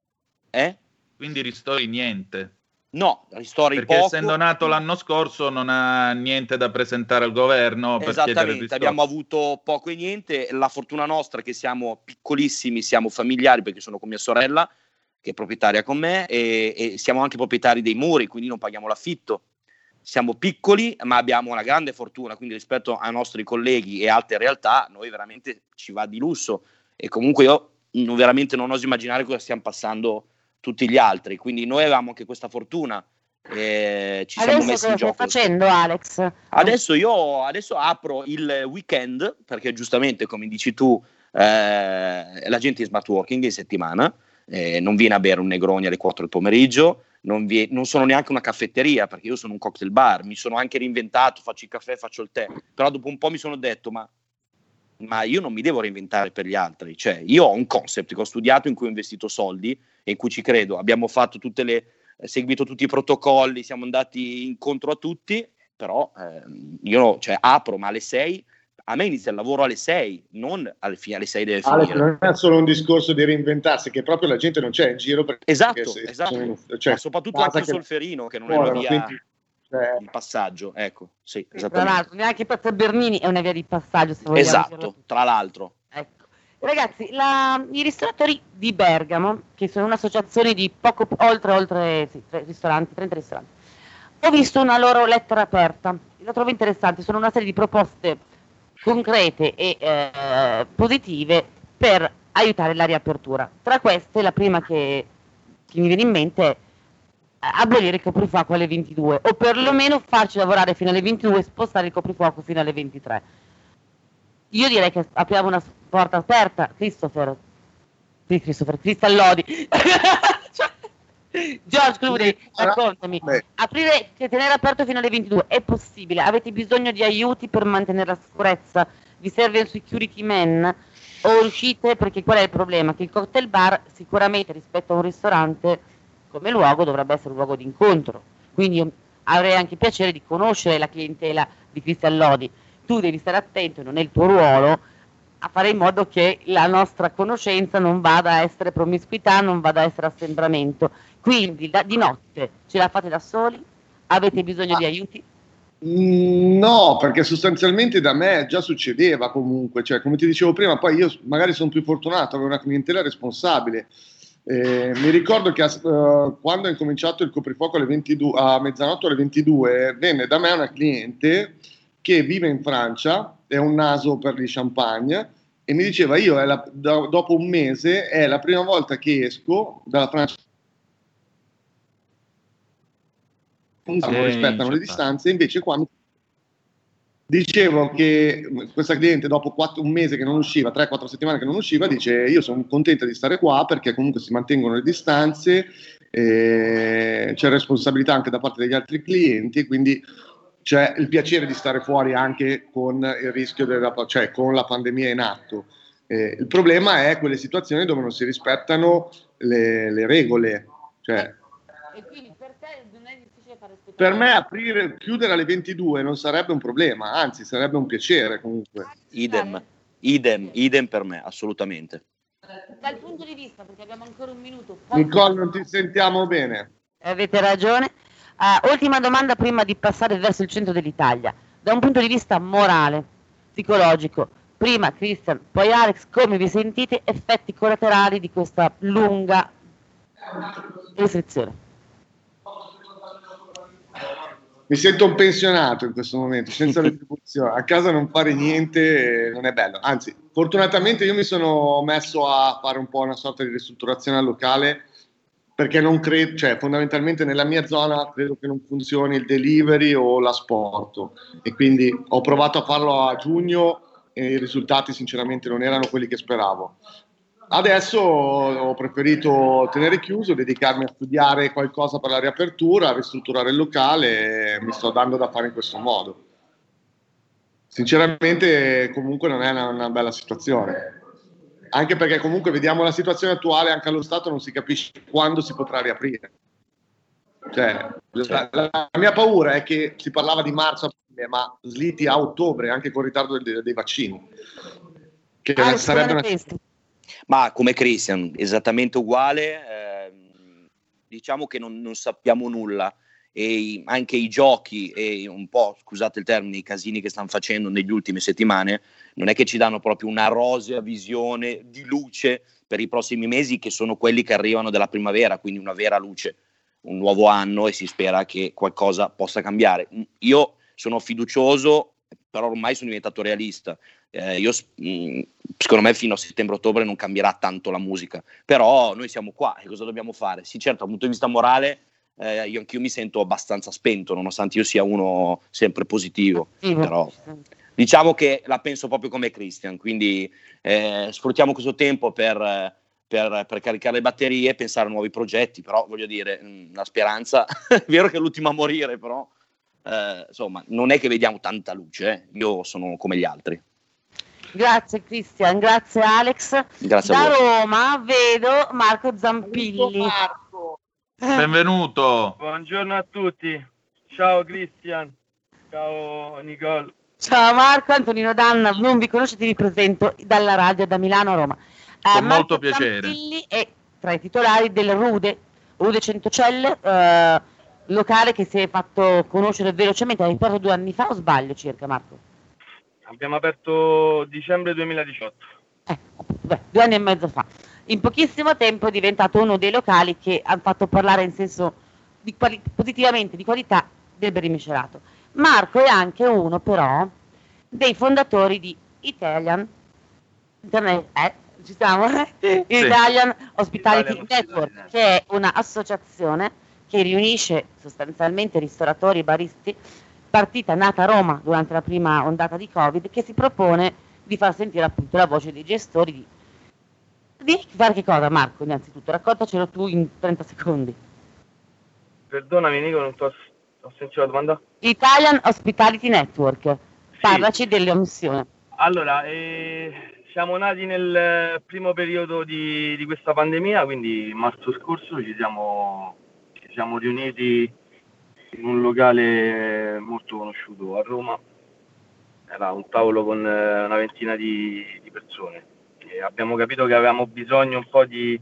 Eh? Quindi ristori niente. No, ristori Perché poco. essendo nato l'anno scorso non ha niente da presentare al governo Esattamente, abbiamo avuto poco e niente. La fortuna nostra è che siamo piccolissimi, siamo familiari perché sono con mia sorella che è proprietaria con me e, e siamo anche proprietari dei muri, quindi non paghiamo l'affitto. Siamo piccoli, ma abbiamo una grande fortuna, quindi rispetto ai nostri colleghi e altre realtà, noi veramente ci va di lusso e comunque io non- veramente non oso immaginare cosa stiamo passando tutti gli altri, quindi noi avevamo anche questa fortuna. e ci siamo Adesso messi in gioco. facendo, Alex? Adesso io adesso apro il weekend perché giustamente come dici tu eh, la gente è smart working in settimana, eh, non viene a bere un Negroni alle 4 del pomeriggio, non, vie- non sono neanche una caffetteria perché io sono un cocktail bar, mi sono anche reinventato, faccio il caffè, faccio il tè, però dopo un po' mi sono detto ma, ma io non mi devo reinventare per gli altri, cioè io ho un concept che ho studiato in cui ho investito soldi e in cui ci credo, abbiamo fatto tutte le, eh, seguito tutti i protocolli, siamo andati incontro a tutti, però ehm, io cioè, apro ma alle 6 a me inizia il lavoro alle 6 non alle, fi- alle 6 deve Alex, finire non è solo un discorso di reinventarsi, che proprio la gente non c'è in giro perché esatto, se- esatto. sono cioè, soprattutto anche il che solferino che non è una via quindi, cioè, di passaggio ecco sì Tra esattamente l'altro, neanche Piazza Bernini è una via di passaggio. Se vogliamo esatto tra l'altro Ecco. Ragazzi, la- i ristoratori di Bergamo, che sono un'associazione di poco oltre, oltre sì, tre ristoranti, 30 ristoranti, ho visto una loro lettera aperta, la trovo interessante, sono una serie di proposte concrete e eh, positive per aiutare la riapertura. Tra queste, la prima che, che mi viene in mente è abolire il coprifuoco alle 22 o perlomeno farci lavorare fino alle 22 e spostare il coprifuoco fino alle 23. Io direi che apriamo una porta aperta, Christopher, sì, Christopher, Cristallodi. *laughs* George Clooney, raccontami, aprire, cioè, tenere aperto fino alle 22 è possibile? Avete bisogno di aiuti per mantenere la sicurezza? Vi serve un security man? O riuscite, perché qual è il problema? Che il cocktail bar sicuramente rispetto a un ristorante come luogo dovrebbe essere un luogo di incontro. Quindi avrei anche piacere di conoscere la clientela di Cristian Lodi. Tu devi stare attento, non è il tuo ruolo, a fare in modo che la nostra conoscenza non vada a essere promiscuità, non vada a essere assembramento. Quindi da- di notte ce la fate da soli? Avete bisogno di aiuti? Mm, No, perché sostanzialmente da me già succedeva comunque, cioè come ti dicevo prima, poi io magari sono più fortunato, avevo una clientela responsabile. Eh, mi ricordo che eh, quando ho incominciato il coprifuoco alle 22, a mezzanotte alle 22, venne da me una cliente che vive in Francia, è un naso per gli champagne, e mi diceva io è la- do- dopo un mese è la prima volta che esco dalla Francia comunque non Sì, rispettano le certo. distanze, invece qua dicevo che questa cliente dopo quattro- un mese che non usciva, 3-4 settimane che non usciva, dice io sono contenta di stare qua perché comunque si mantengono le distanze, eh, c'è responsabilità anche da parte degli altri clienti, quindi c'è il piacere di stare fuori anche con il rischio della, cioè con la pandemia in atto. Eh, il problema è quelle situazioni dove non si rispettano le, le regole, cioè E quindi per te non è difficile fare rispettare per me aprire, chiudere alle 22 non sarebbe un problema, anzi sarebbe un piacere comunque. Idem, idem, idem per me, assolutamente. dal punto di vista, perché abbiamo ancora un minuto. Nicole, non ti sentiamo bene. Avete ragione. Ah, ultima domanda prima di passare verso il centro dell'Italia. Da un punto di vista morale, psicologico, prima Christian, poi Alex, come vi sentite effetti collaterali di questa lunga restrizione? Mi sento un pensionato in questo momento, senza *laughs* retribuzione. A casa non fare niente eh, non è bello. Anzi, fortunatamente io mi sono messo a fare un po' una sorta di ristrutturazione al locale perché non credo, cioè fondamentalmente nella mia zona credo che non funzioni il delivery o l'asporto e quindi ho provato a farlo a giugno e i risultati sinceramente non erano quelli che speravo. Adesso ho preferito tenere chiuso, dedicarmi a studiare qualcosa per la riapertura, a ristrutturare il locale e mi sto dando da fare in questo modo. Sinceramente comunque non è una, una bella situazione, anche perché comunque vediamo la situazione attuale, anche allo Stato non si capisce quando si potrà riaprire. Cioè, la, la mia paura è che si parlava di marzo, ma slitti a ottobre, anche con il ritardo dei, dei vaccini. Che Alex, sarebbe una pensi? Ma come Christian, esattamente uguale, ehm, diciamo che non, non sappiamo nulla e anche i giochi e un po', scusate il termine, i casini che stanno facendo negli ultime settimane, non è che ci danno proprio una rosea visione di luce per i prossimi mesi che sono quelli che arrivano della primavera, quindi una vera luce, un nuovo anno e si spera che qualcosa possa cambiare. Io sono fiducioso, però ormai sono diventato realista. Eh, io, mh, secondo me fino a settembre-ottobre non cambierà tanto la musica, però noi siamo qua e cosa dobbiamo fare? Sì, certo, dal punto di vista morale, eh, io anch'io mi sento abbastanza spento, nonostante io sia uno sempre positivo, però diciamo che la penso proprio come Christian, quindi eh, sfruttiamo questo tempo per, per- per caricare le batterie e pensare a nuovi progetti, però voglio dire, mh, la speranza, *laughs* è vero che è l'ultima a morire, però eh, insomma, non è che vediamo tanta luce, eh. io sono come gli altri. Grazie Cristian, grazie Alex. Grazie da. Roma vedo Marco Zampilli. Benvenuto. Buongiorno a tutti. Ciao Cristian. Ciao Nicole. Ciao Marco, Antonino Danna, non vi conoscete, vi presento dalla radio da Milano a Roma. Eh, Con Marco molto piacere. Zampilli è tra i titolari del Rude, Rude Centocelle, eh, locale che si è fatto conoscere velocemente, hai aperto due anni fa o sbaglio circa Marco? Abbiamo aperto dicembre 2018. eh, beh, due anni e mezzo fa. In pochissimo tempo è diventato uno dei locali che hanno fatto parlare in senso di quali- positivamente di qualità del berimicelato. Marco è anche uno però dei fondatori di Italian Internet, eh, ci siamo? *laughs* Italian Hospitality Italian Network, che è un'associazione che riunisce sostanzialmente ristoratori e baristi, partita nata a Roma durante la prima ondata di Covid, che si propone di far sentire appunto la voce dei gestori di, di fare che cosa Marco innanzitutto, raccontacelo tu in 30 secondi. Perdonami Nico, non ti ho, ho sentito la domanda. Italian Hospitality Network, parlaci delle omissioni. Allora, eh, siamo nati nel primo periodo di, di questa pandemia, quindi marzo scorso ci siamo, ci siamo riuniti in un locale molto conosciuto a Roma. Era un tavolo con eh, una ventina di, di persone. E abbiamo capito che avevamo bisogno un po' di,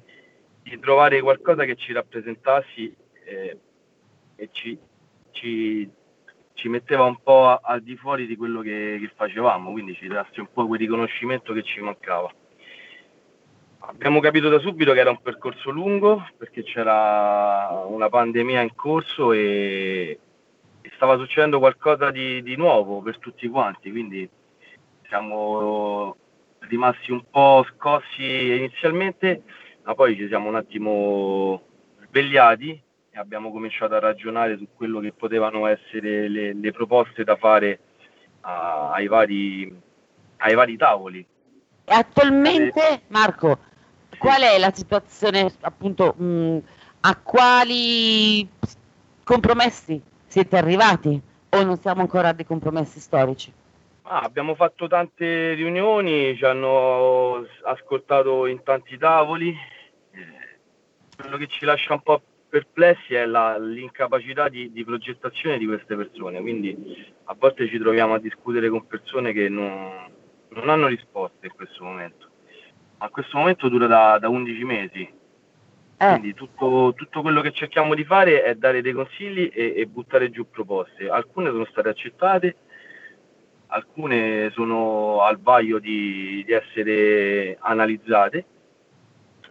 di trovare qualcosa che ci rappresentassi eh, e ci, ci, ci metteva un po' al di fuori di quello che, che facevamo, quindi ci dasse un po' quel riconoscimento che ci mancava. Abbiamo capito da subito che era un percorso lungo perché c'era una pandemia in corso e, e stava succedendo qualcosa di, di nuovo per tutti quanti, quindi siamo rimasti un po' scossi inizialmente, ma poi ci siamo un attimo svegliati e abbiamo cominciato a ragionare su quello che potevano essere le, le proposte da fare a- ai, vari, ai vari tavoli. E attualmente, Marco, qual è la situazione, appunto, mh, a quali compromessi siete arrivati o non siamo ancora a dei compromessi storici? Ah, abbiamo fatto tante riunioni, ci hanno ascoltato in tanti tavoli. Quello che ci lascia un po' perplessi è la- l'incapacità di, di progettazione di queste persone, quindi a volte ci troviamo a discutere con persone che non, non hanno risposte in questo momento. Ma questo momento dura da, da 11 mesi, quindi tutto, tutto quello che cerchiamo di fare è dare dei consigli e, e buttare giù proposte. Alcune sono state accettate, alcune sono al vaglio di, di essere analizzate,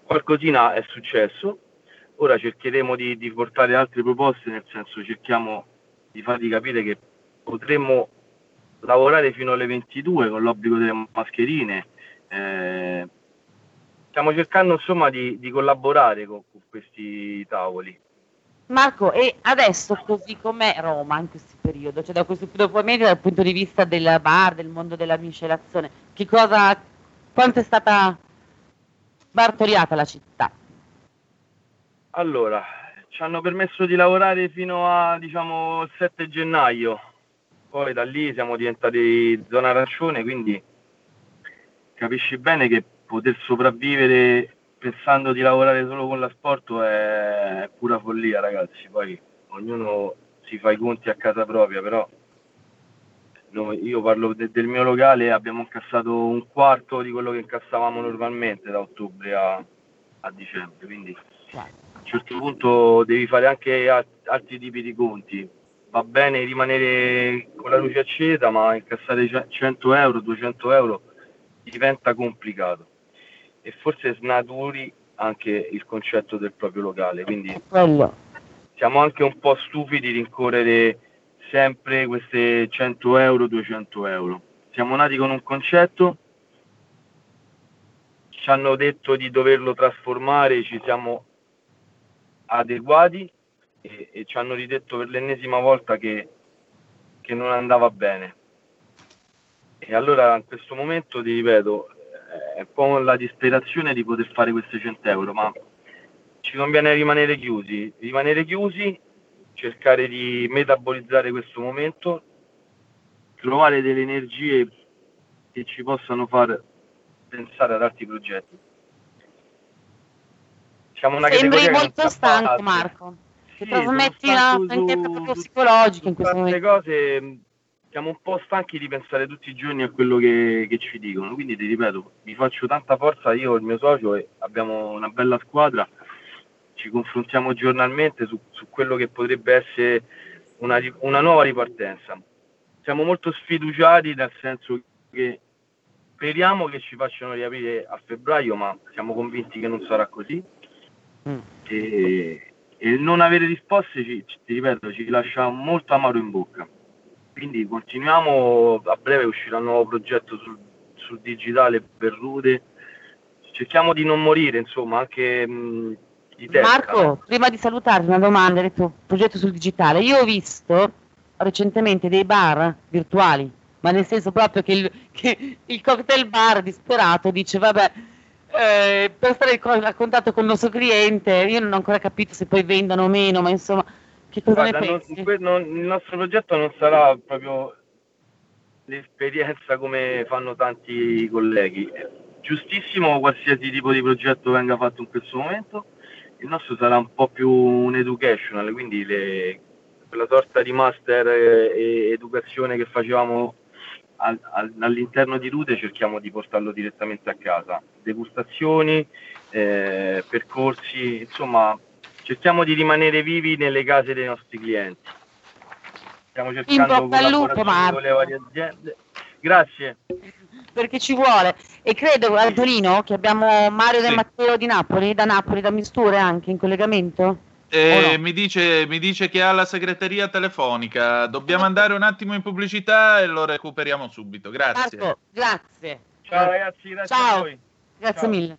qualcosina è successo, ora cercheremo di, di portare altre proposte, nel senso cerchiamo di fargli capire che potremmo lavorare fino alle 22 con l'obbligo delle mascherine. eh, stiamo cercando insomma di, di collaborare con, con questi tavoli. Marco, e adesso così com'è Roma in questo periodo? Cioè da questo me dal punto di vista del bar, del mondo della miscelazione, che cosa, quanto è stata bartoriata la città? Allora, ci hanno permesso di lavorare fino a diciamo il 7 gennaio, poi da lì siamo diventati zona arancione, quindi capisci bene che poter sopravvivere pensando di lavorare solo con l'asporto è, è pura follia ragazzi, poi ognuno si fa i conti a casa propria, però noi- io parlo de- del mio locale, abbiamo incassato un quarto di quello che incassavamo normalmente da ottobre a, a dicembre, quindi a un certo punto devi fare anche al- altri tipi di conti. Va bene rimanere con la luce accesa, ma incassare ce- 100 euro, 200 euro diventa complicato e forse snaturi anche il concetto del proprio locale. Quindi Quello. siamo anche un po' stufi di rincorrere sempre queste 100 euro, 200 euro. Siamo nati con un concetto, ci hanno detto di doverlo trasformare, ci siamo adeguati e, e ci hanno ridetto per l'ennesima volta che, che non andava bene. E allora in questo momento ti ripeto, è un po' la disperazione di poter fare queste 100 euro, ma ci conviene rimanere chiusi, rimanere chiusi, cercare di metabolizzare questo momento, trovare delle energie che ci possano far pensare ad altri progetti. Siamo una Sembri molto stanco. Marco, Sì, trasmetti sono una stanchezza proprio psicologica in questo momento. cose mh, siamo un po' stanchi di pensare tutti i giorni a quello che, che ci dicono, quindi ti ripeto, vi faccio tanta forza io e il mio socio e abbiamo una bella squadra, ci confrontiamo giornalmente su, su quello che potrebbe essere una, una nuova ripartenza. Siamo molto sfiduciati nel senso che speriamo che ci facciano riaprire a febbraio, ma siamo convinti che non sarà così. Mm. E, e non avere risposte, ci- ti ripeto, ci lascia molto amaro in bocca. Quindi continuiamo, a breve uscirà un nuovo progetto sul, sul digitale per Rude. Cerchiamo di non morire, insomma, anche mh, di testa. Marco, prima di salutarti, una domanda, hai detto progetto sul digitale. Io ho visto recentemente dei bar virtuali, ma nel senso proprio che il, che il cocktail bar disperato dice, vabbè, eh, per stare a contatto con il nostro cliente, io non ho ancora capito se poi vendono o meno, ma insomma, che cosa Guarda, ne non- pensi? que- non- il nostro progetto non sarà proprio l'esperienza come fanno tanti colleghi. È giustissimo qualsiasi tipo di progetto venga fatto in questo momento, il nostro sarà un po' più un educational, quindi le- quella sorta di master e educazione che facevamo al- al- all'interno di Rute cerchiamo di portarlo direttamente a casa. Degustazioni, eh, percorsi, insomma cerchiamo di rimanere vivi nelle case dei nostri clienti. Stiamo cercando lupo, collaborazioni con le varie aziende. Grazie. Perché ci vuole. E credo, Antonino, che abbiamo Mario De Sì. Matteo di Napoli, da Napoli, da Misture anche in collegamento? Eh, mi, dice, mi dice che ha la segreteria telefonica. Dobbiamo andare un attimo in pubblicità e lo recuperiamo subito. Grazie. Marco, grazie. Ciao ragazzi, grazie Ciao. a voi. Grazie Ciao. mille.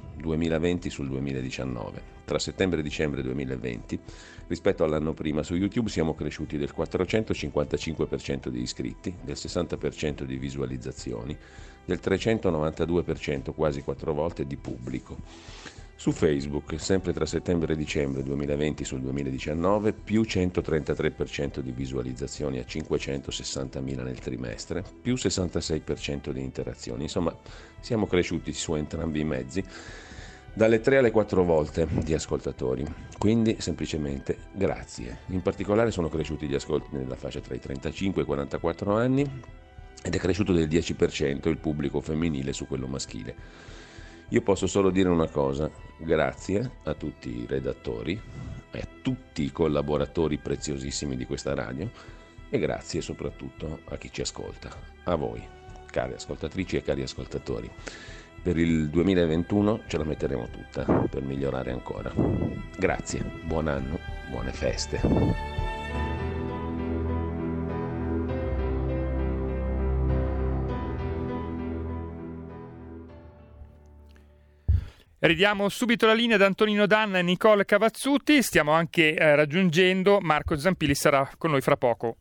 2020 sul 2019. Tra settembre e dicembre 2020, rispetto all'anno prima, su YouTube siamo cresciuti del 455% di iscritti, del 60% di visualizzazioni, del 392%, quasi quattro volte, di pubblico. Su Facebook, sempre tra settembre e dicembre 2020 sul 2019, più 133% di visualizzazioni a 560.000 nel trimestre, più 66% di interazioni. Insomma, siamo cresciuti su entrambi i mezzi dalle 3 alle 4 volte di ascoltatori. Quindi semplicemente grazie. In particolare sono cresciuti gli ascolti nella fascia tra i 35 e i 44 anni ed è cresciuto del 10% il pubblico femminile su quello maschile. Io posso solo dire una cosa, grazie a tutti i redattori e a tutti i collaboratori preziosissimi di questa radio e grazie soprattutto a chi ci ascolta, a voi, cari ascoltatrici e cari ascoltatori. Per il 2021 ce la metteremo tutta per migliorare ancora. Grazie, buon anno, buone feste. Ridiamo subito la linea ad Antonino Danna e Nicole Cavazzuti. Stiamo anche eh, raggiungendo Marco Zampilli, sarà con noi fra poco.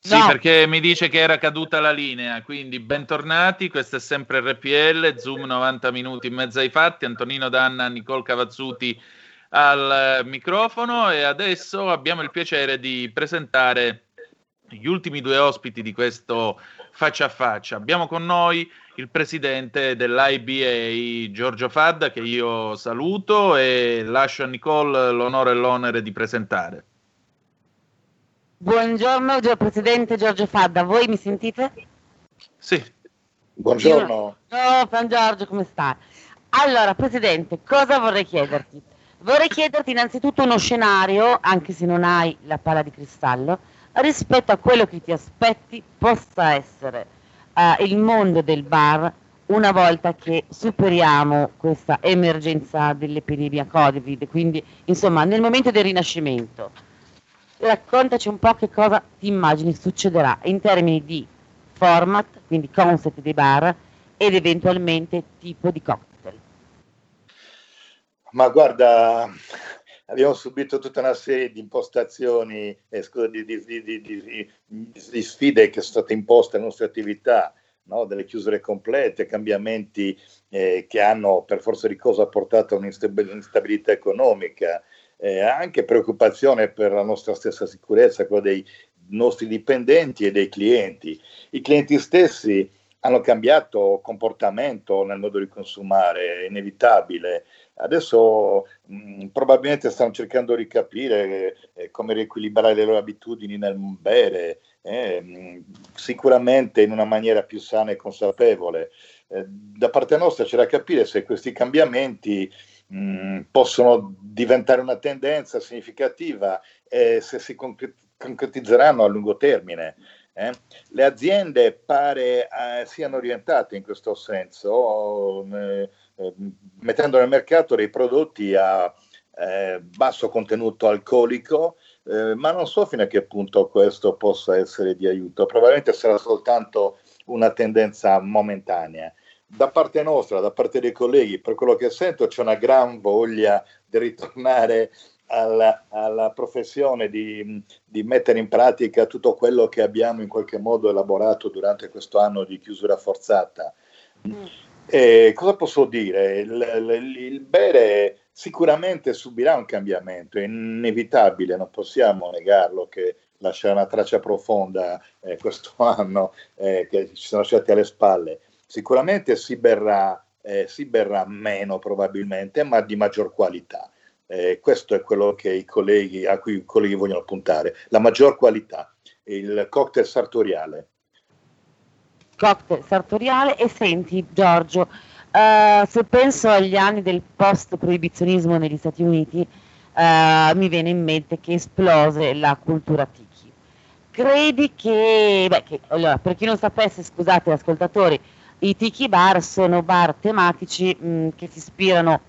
Sì, perché mi dice che era caduta la linea, quindi bentornati, questo è sempre RPL, Zoom 90 minuti in mezzo ai fatti, Antonino Danna, Nicole Cavazzuti al microfono e adesso abbiamo il piacere di presentare gli ultimi due ospiti di questo faccia a faccia. Abbiamo con noi il presidente dell'IBA Giorgio Fadda che io saluto e lascio a Nicole l'onore e l'onere di presentare. Buongiorno, Gio- Presidente Giorgio Fadda, voi mi sentite? Sì. Buongiorno. Ciao, San Giorgio, come stai? Allora, Presidente, cosa vorrei chiederti? Vorrei chiederti innanzitutto uno scenario, anche se non hai la palla di cristallo, rispetto a quello che ti aspetti possa essere eh, il mondo del bar una volta che superiamo questa emergenza dell'epidemia Covid, quindi insomma nel momento del rinascimento. Raccontaci un po' che cosa ti immagini succederà in termini di format, quindi concept dei bar ed eventualmente tipo di cocktail. Ma guarda, abbiamo subito tutta una serie di impostazioni, eh, scusa, di, di- di- di- sfide che sono state imposte alle nostre attività, no? delle chiusure complete, cambiamenti eh, che hanno per forza di cosa portato a un'instabilità economica, eh, anche preoccupazione per la nostra stessa sicurezza, quella dei nostri dipendenti e dei clienti. I clienti stessi hanno cambiato comportamento nel modo di consumare, è inevitabile. Adesso mh, probabilmente stanno cercando di capire eh, come riequilibrare le loro abitudini nel bere, eh, mh, sicuramente in una maniera più sana e consapevole. Eh, da parte nostra c'è da capire se questi cambiamenti mh, possono diventare una tendenza significativa e se si concre- concretizzeranno a lungo termine. eh. Le aziende pare eh, siano orientate in questo senso, eh, mettendo nel mercato dei prodotti a eh, basso contenuto alcolico, eh, ma non so fino a che punto questo possa essere di aiuto. Probabilmente sarà soltanto una tendenza momentanea. Da parte nostra, da parte dei colleghi, per quello che sento, c'è una gran voglia di ritornare alla, alla professione, di, di mettere in pratica tutto quello che abbiamo in qualche modo elaborato durante questo anno di chiusura forzata. E cosa posso dire? Il, il- bere sicuramente subirà un cambiamento, è inevitabile, non possiamo negarlo che lascerà una traccia profonda eh, questo *laughs* anno eh, che ci siamo lasciati alle spalle. Sicuramente si berrà, eh, si berrà meno probabilmente, ma di maggior qualità. Eh, questo è quello colleghi, a cui i colleghi vogliono puntare, la maggior qualità, il cocktail sartoriale. Cocktail sartoriale e senti Giorgio, eh, se penso agli anni del post-proibizionismo negli Stati Uniti, eh, mi viene in mente che esplose la cultura tiki. Credi che, beh, che- allora, per chi non sapesse, scusate ascoltatori, i tiki bar sono bar tematici mh, che si ispirano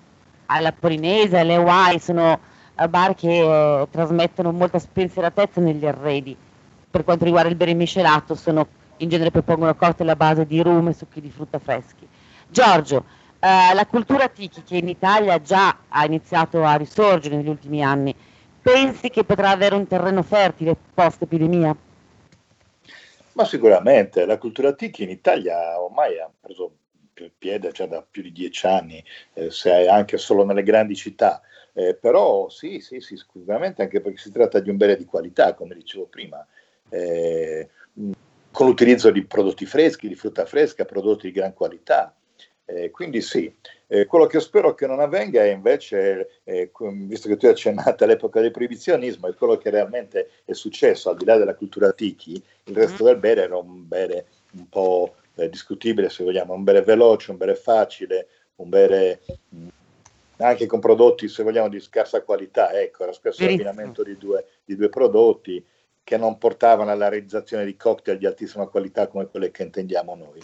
alla polinese, alle Hawaii, sono eh, bar che eh, trasmettono molta spensieratezza negli arredi per quanto riguarda il bere miscelato, sono, in genere propongono cocktail a base di rum e succhi di frutta freschi. Giorgio, eh, la cultura tiki che in Italia già ha iniziato a risorgere negli ultimi anni, pensi che potrà avere un terreno fertile post-epidemia? Ma sicuramente la cultura tiki in Italia ormai ha preso pi- piede già da più di dieci anni, eh, se anche solo nelle grandi città. Eh, però sì, sì, sì, sicuramente anche perché si tratta di un bere di qualità, come dicevo prima, eh, con l'utilizzo di prodotti freschi, di frutta fresca, prodotti di gran qualità. Eh, quindi sì, Eh, quello che spero che non avvenga è invece, eh, visto che tu hai accennato all'epoca del proibizionismo, è quello che realmente è successo, al di là della cultura tiki, il resto del bere era un bere un po' eh, discutibile, se vogliamo, un bere veloce, un bere facile, un bere mh, anche con prodotti, se vogliamo, di scarsa qualità, ecco, era spesso l'abbinamento di due, di due prodotti che non portavano alla realizzazione di cocktail di altissima qualità come quelle che intendiamo noi.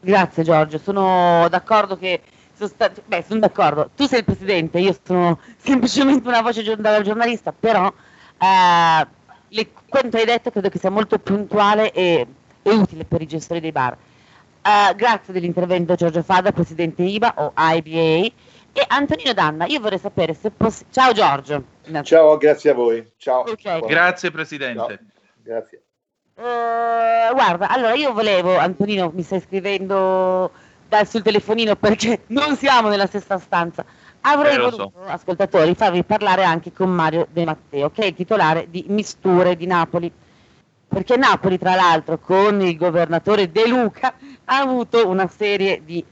Grazie Giorgio, sono d'accordo che sono sta- beh, sono d'accordo. Tu sei il presidente, io sono semplicemente una voce giornalista, però eh, le- quanto hai detto credo che sia molto puntuale e, e utile per i gestori dei bar. Eh, grazie dell'intervento Giorgio Fada, presidente IBA o IBA. E Antonino Danna, io vorrei sapere se possi- Ciao Giorgio. Ciao, grazie a voi. Ciao. Ok. Grazie Presidente. Grazie. Eh, guarda, allora io volevo, Antonino, mi stai scrivendo dal sul telefonino perché *laughs* non siamo nella stessa stanza. Avrei Eh, voluto, ascoltatori, farvi parlare anche con Mario De Matteo, che è il titolare di Misture di Napoli. Perché Napoli, tra l'altro, con il governatore De Luca, ha avuto una serie di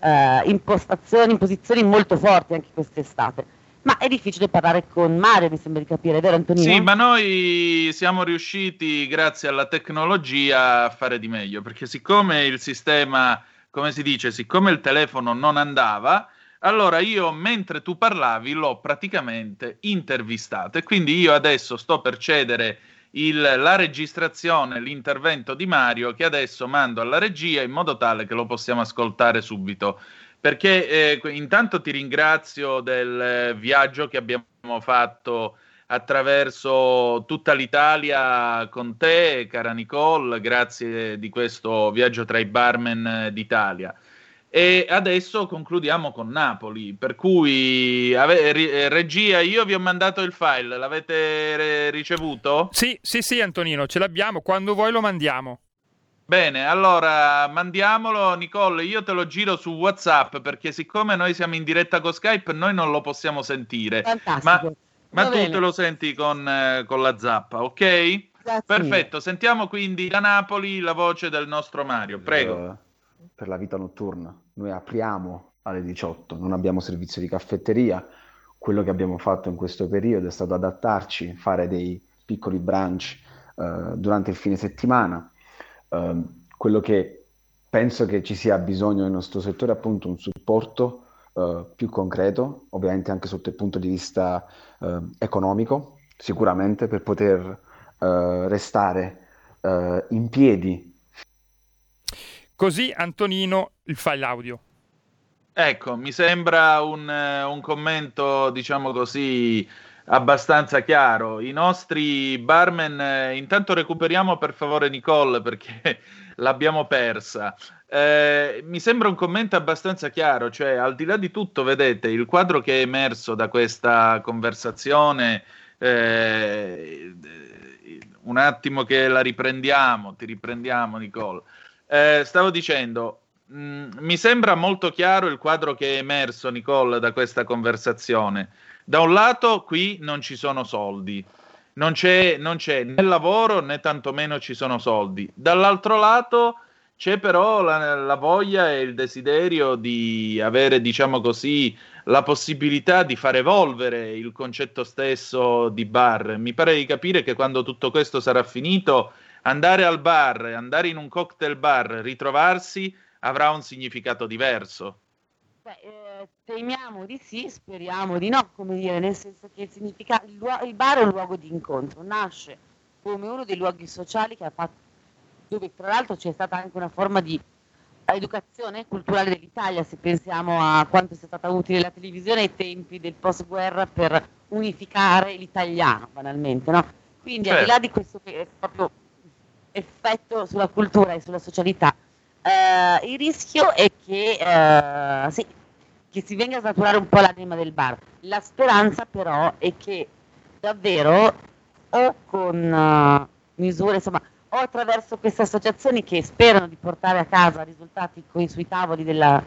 eh, impostazioni, imposizioni molto forti anche quest'estate. Ma è difficile parlare con Mario, mi sembra di capire, vero Antonino? Sì, ma noi siamo riusciti, grazie alla tecnologia, a fare di meglio, perché siccome il sistema, come si dice, siccome il telefono non andava, allora io mentre tu parlavi l'ho praticamente intervistato e quindi io adesso sto per cedere il, la registrazione, l'intervento di Mario che adesso mando alla regia in modo tale che lo possiamo ascoltare subito. Perché eh, intanto ti ringrazio del viaggio che abbiamo fatto attraverso tutta l'Italia con te, cara Nicole, grazie di questo viaggio tra i barman d'Italia. E adesso concludiamo con Napoli, per cui ave- ri- regia, io vi ho mandato il file, l'avete re- ricevuto? Sì, sì, sì, Antonino, ce l'abbiamo, quando vuoi lo mandiamo. Bene, allora mandiamolo, Nicole. Io te lo giro su WhatsApp perché, siccome noi siamo in diretta con Skype, noi non lo possiamo sentire. Fantastico. Ma, ma tu bene. te lo senti con, eh, con la zappa, ok? Grazie Perfetto. Sentiamo quindi da Napoli la voce del nostro Mario. Prego. Eh, per la vita notturna. Noi apriamo alle 18, non abbiamo servizio di caffetteria. Quello che abbiamo fatto in questo periodo è stato adattarci, fare dei piccoli brunch eh, durante il fine settimana. Eh, quello che penso che ci sia bisogno nel nostro settore è appunto un supporto eh, più concreto, ovviamente anche sotto il punto di vista eh, economico, sicuramente per poter eh, restare eh, in piedi Così Antonino il file audio. Ecco, mi sembra un, eh, un commento, diciamo così, abbastanza chiaro. I nostri barman, eh, intanto recuperiamo per favore Nicole perché *laughs* l'abbiamo persa. Eh, mi sembra un commento abbastanza chiaro, cioè al di là di tutto, vedete, il quadro che è emerso da questa conversazione, eh, un attimo che la riprendiamo, ti riprendiamo Nicole. Eh, stavo dicendo, mh, mi sembra molto chiaro il quadro che è emerso, Nicole, da questa conversazione. Da un lato, qui non ci sono soldi, non c'è, non c'è né lavoro né tantomeno ci sono soldi. Dall'altro lato, c'è però la, la voglia e il desiderio di avere, diciamo così, la possibilità di far evolvere il concetto stesso di bar. Mi pare di capire che quando tutto questo sarà finito andare al bar, andare in un cocktail bar, ritrovarsi avrà un significato diverso. Beh, eh, temiamo di sì, speriamo di no, come dire, nel senso che il, significa- il, luo- il bar è un luogo di incontro, nasce come uno dei luoghi sociali che ha fatto, dove tra l'altro c'è stata anche una forma di educazione culturale dell'Italia, se pensiamo a quanto sia stata utile la televisione ai tempi del post-guerra per unificare l'italiano, banalmente, no? Quindi al di là di questo che è proprio effetto sulla cultura e sulla socialità, eh, il rischio è che, eh, sì, che si venga a snaturare un po' l'anima del bar. La speranza però è che davvero o con eh, misure, insomma, o attraverso queste associazioni che sperano di portare a casa risultati coi, sui tavoli della-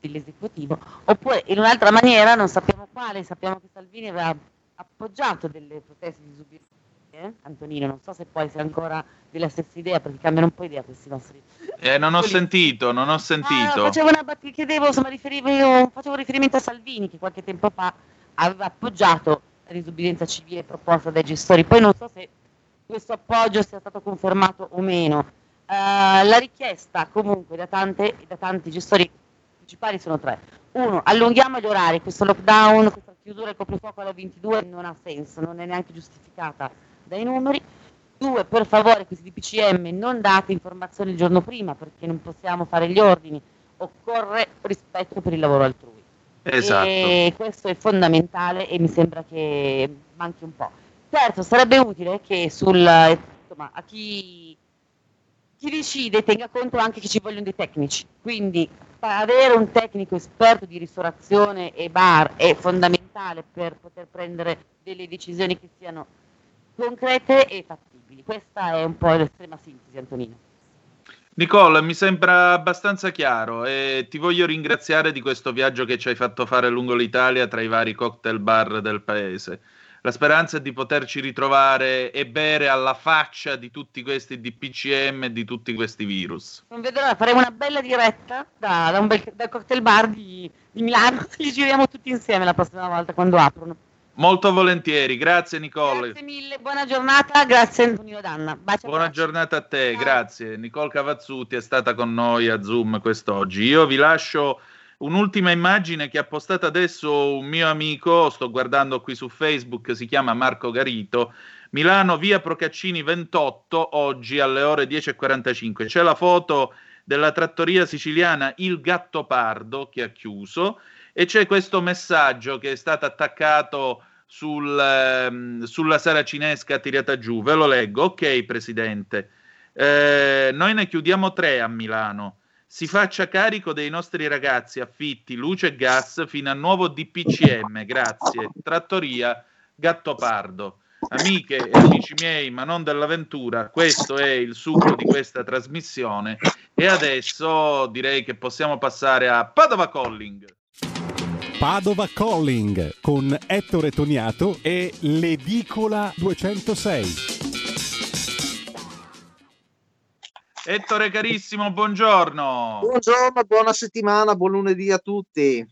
dell'esecutivo, oppure in un'altra maniera, non sappiamo quale, sappiamo che Salvini aveva appoggiato delle proteste di disobbedienza. Eh? Antonino, non so se poi sei ancora della stessa idea, perché cambiano un po' idea questi nostri Eh, non ho Quelli- sentito, non ho Ah, sentito. facevo, una bat- chiedevo, insomma, riferivo facevo riferimento a Salvini che qualche tempo fa aveva appoggiato la disobbedienza civile proposta dai gestori. Poi non so se questo appoggio sia stato confermato o meno. Eh, la richiesta comunque da, tante, da tanti gestori principali sono tre. Uno, allunghiamo gli orari, questo lockdown, questa chiusura del coprifuoco alle 22 non ha senso, non è neanche giustificata dai numeri. Due, per favore, questi DPCM non date informazioni il giorno prima perché non possiamo fare gli ordini, occorre rispetto per il lavoro altrui. Esatto. E questo è fondamentale e mi sembra che manchi un po'. Certo, sarebbe utile che sul, insomma, a chi, chi decide tenga conto anche che ci vogliono dei tecnici. Quindi avere un tecnico esperto di ristorazione e bar è fondamentale per poter prendere delle decisioni che siano concrete e fattibili. Questa è un po' l'estrema sintesi, Antonino. Nicole, mi sembra abbastanza chiaro e ti voglio ringraziare di questo viaggio che ci hai fatto fare lungo l'Italia tra i vari cocktail bar del paese. la speranza è di poterci ritrovare e bere alla faccia di tutti questi DPCM e di tutti questi virus. Non vedo l'ora, faremo una bella diretta da, da un bel, dal cocktail bar di, di Milano, *laughs* li giriamo tutti insieme la prossima volta quando aprono. Molto volentieri, grazie Nicole. Grazie mille, buona giornata, grazie Antonio Danna. Bacio Buona abbraccio. giornata a te, grazie. Nicole Cavazzuti è stata con noi a Zoom quest'oggi. Io vi lascio un'ultima immagine che ha postato adesso un mio amico, sto guardando qui su Facebook, si chiama Marco Garito. Milano, via Procaccini 28, oggi alle ore 10.45. C'è la foto della trattoria siciliana Il Gattopardo che ha chiuso e c'è questo messaggio che è stato attaccato sul, ehm, sulla saracinesca tirata giù. Ve lo leggo. Ok, Presidente. Eh, noi ne chiudiamo tre a Milano. Si faccia carico dei nostri ragazzi, affitti, luce e gas fino a nuovo DPCM. Grazie. Trattoria Gattopardo. Amiche e amici miei, ma non dell'avventura, questo è il succo di questa trasmissione. E adesso direi che possiamo passare a Padova Calling. Padova Calling con Ettore Toniato e l'Edicola 206. Ettore carissimo, buongiorno. Buongiorno, buona settimana, buon lunedì a tutti.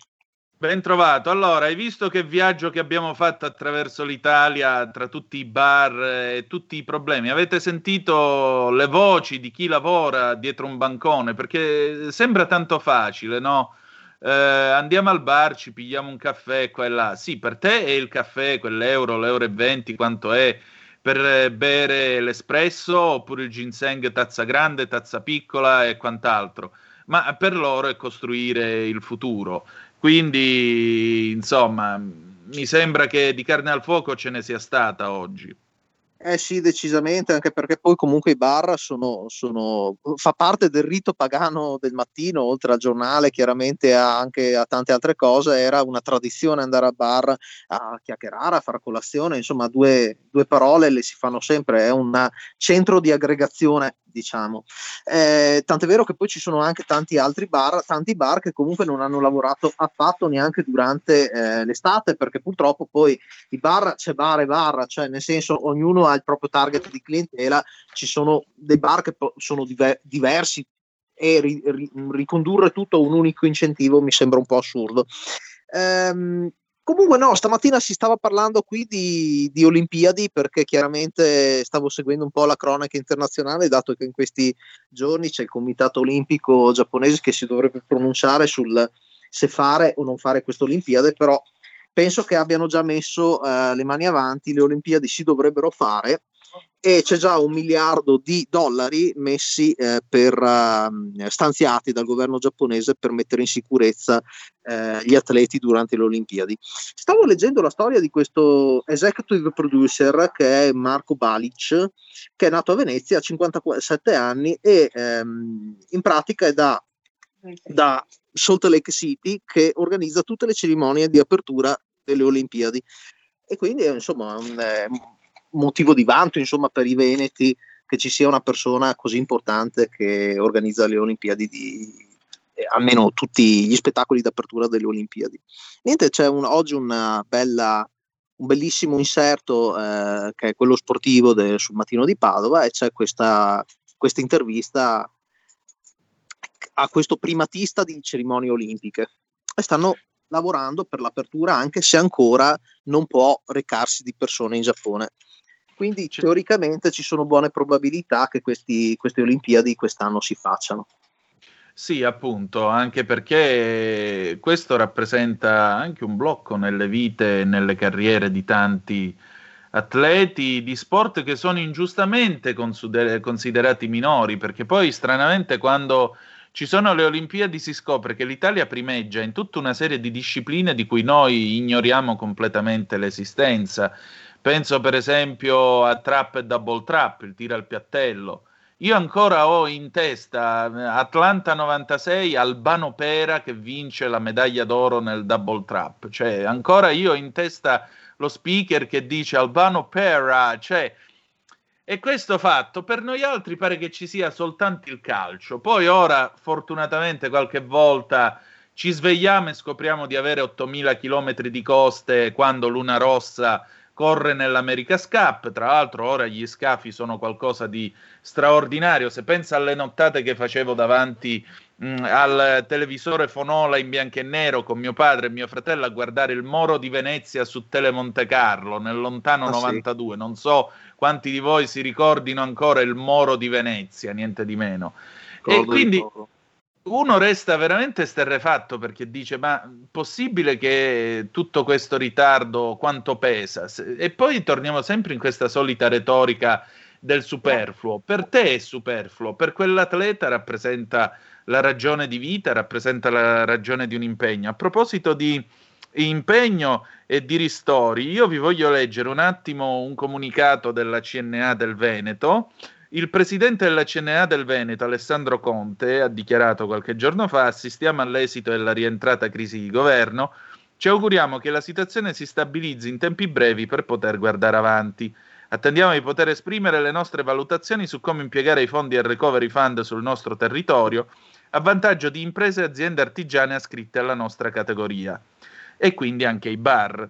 Ben trovato. Allora, hai visto che viaggio che abbiamo fatto attraverso l'Italia, tra tutti i bar e tutti i problemi? Avete sentito le voci di chi lavora dietro un bancone? Perché sembra tanto facile, no? Eh, andiamo al bar, ci pigliamo un caffè qua e là. Sì, per te è il caffè, quell'euro, l'euro e venti, quanto è per eh, bere l'espresso oppure il ginseng tazza grande, tazza piccola e quant'altro. Ma per loro è costruire il futuro. Quindi, insomma, mi sembra che di carne al fuoco ce ne sia stata oggi. Eh sì, decisamente, anche perché poi comunque i bar sono, sono, fa parte del rito pagano del mattino, oltre al giornale, chiaramente a, anche a tante altre cose, era una tradizione andare al bar a chiacchierare, a fare colazione, insomma due, due parole le si fanno sempre, è un centro di aggregazione diciamo. Eh, tant'è vero che poi ci sono anche tanti altri bar, tanti bar che comunque non hanno lavorato affatto neanche durante eh, l'estate, perché purtroppo poi i bar c'è bar e bar, cioè nel senso ognuno ha il proprio target di clientela, ci sono dei bar che sono diver- diversi e ri- ri- ricondurre tutto a un unico incentivo mi sembra un po' assurdo. Ehm, Comunque no, stamattina si stava parlando qui di, di, Olimpiadi perché chiaramente stavo seguendo un po' la cronaca internazionale, dato che in questi giorni c'è il Comitato Olimpico giapponese che si dovrebbe pronunciare sul se fare o non fare queste Olimpiadi, però penso che abbiano già messo eh, le mani avanti, le Olimpiadi si dovrebbero fare e c'è già un miliardo di dollari messi eh, per, uh, stanziati dal governo giapponese per mettere in sicurezza eh, gli atleti durante le Olimpiadi. Stavo leggendo la storia di questo executive producer che è Marco Balic, che è nato a Venezia a 57 anni e ehm, in pratica è da, da Salt Lake City che organizza tutte le cerimonie di apertura delle Olimpiadi. E quindi insomma un, eh, motivo di vanto insomma, per i Veneti che ci sia una persona così importante che organizza le Olimpiadi di eh, almeno tutti gli spettacoli d'apertura delle Olimpiadi. Niente, c'è un, oggi una bella, un bellissimo inserto eh, che è quello sportivo del, sul mattino di Padova e c'è questa, questa intervista a questo primatista di cerimonie olimpiche e stanno lavorando per l'apertura anche se ancora non può recarsi di persone in Giappone. Quindi teoricamente ci sono buone probabilità che questi, queste Olimpiadi quest'anno si facciano. Sì, appunto, anche perché questo rappresenta anche un blocco nelle vite e nelle carriere di tanti atleti di sport che sono ingiustamente considerati minori, perché poi stranamente quando ci sono le Olimpiadi si scopre che l'Italia primeggia in tutta una serie di discipline di cui noi ignoriamo completamente l'esistenza. Penso per esempio a trap e double trap, il tiro al piattello. Io ancora ho in testa Atlanta 96 Albano Pera che vince la medaglia d'oro nel double trap, cioè ancora io ho in testa lo speaker che dice Albano Pera, cioè e questo fatto per noi altri pare che ci sia soltanto il calcio. Poi ora fortunatamente qualche volta ci svegliamo e scopriamo di avere 8000 km di coste quando Luna Rossa corre nell'America's Cup, tra l'altro ora gli scafi sono qualcosa di straordinario, se pensa alle nottate che facevo davanti mh, mm, al televisore Fonola in bianco e nero con mio padre e mio fratello a guardare il Moro di Venezia su Tele Monte Carlo nel lontano Ah, sì. 92, non so quanti di voi si ricordino ancora il Moro di Venezia, niente di meno. E Ricordo, quindi ricordo. Uno resta veramente esterrefatto perché dice: Ma possibile che tutto questo ritardo quanto pesa? E poi torniamo sempre in questa solita retorica del superfluo. Per te è superfluo, per quell'atleta rappresenta la ragione di vita, rappresenta la ragione di un impegno. A proposito di impegno e di ristori, io vi voglio leggere un attimo un comunicato della CNA del Veneto. Il presidente della CNA del Veneto, Alessandro Conte, ha dichiarato qualche giorno fa: assistiamo all'esito della rientrata crisi di governo. Ci auguriamo che la situazione si stabilizzi in tempi brevi per poter guardare avanti. Attendiamo di poter esprimere le nostre valutazioni su come impiegare i fondi del Recovery Fund sul nostro territorio a vantaggio di imprese e aziende artigiane ascritte alla nostra categoria e quindi anche i bar.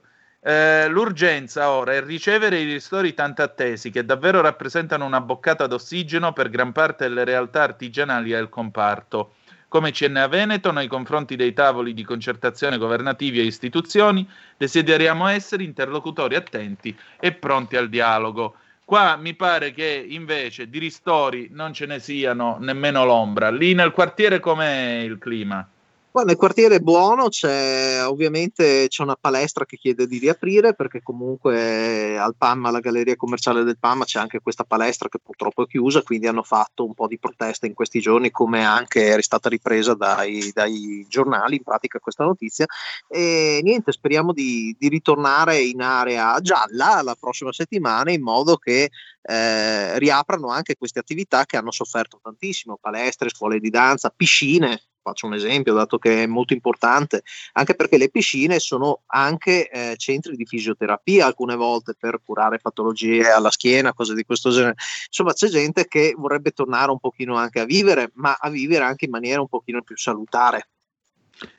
Eh, l'urgenza ora è ricevere i ristori tanto attesi che davvero rappresentano una boccata d'ossigeno per gran parte delle realtà artigianali del comparto. Come CNA Veneto, nei confronti dei tavoli di concertazione governativi e istituzioni, desideriamo essere interlocutori attenti e pronti al dialogo. Qua mi pare che invece di ristori non ce ne siano nemmeno l'ombra. Lì nel quartiere com'è il clima? Qua nel quartiere buono c'è ovviamente c'è una palestra che chiede di riaprire perché comunque al PAM, alla galleria commerciale del PAM c'è anche questa palestra che purtroppo è chiusa, quindi hanno fatto un po' di protesta in questi giorni come anche è stata ripresa dai, dai giornali in pratica questa notizia. E niente speriamo di, di ritornare in area gialla la prossima settimana in modo che eh, riaprano anche queste attività che hanno sofferto tantissimo, palestre, scuole di danza, piscine, faccio un esempio dato che è molto importante, anche perché le piscine sono anche eh, centri di fisioterapia alcune volte per curare patologie alla schiena, cose di questo genere. Insomma, c'è gente che vorrebbe tornare un pochino anche a vivere, ma a vivere anche in maniera un pochino più salutare.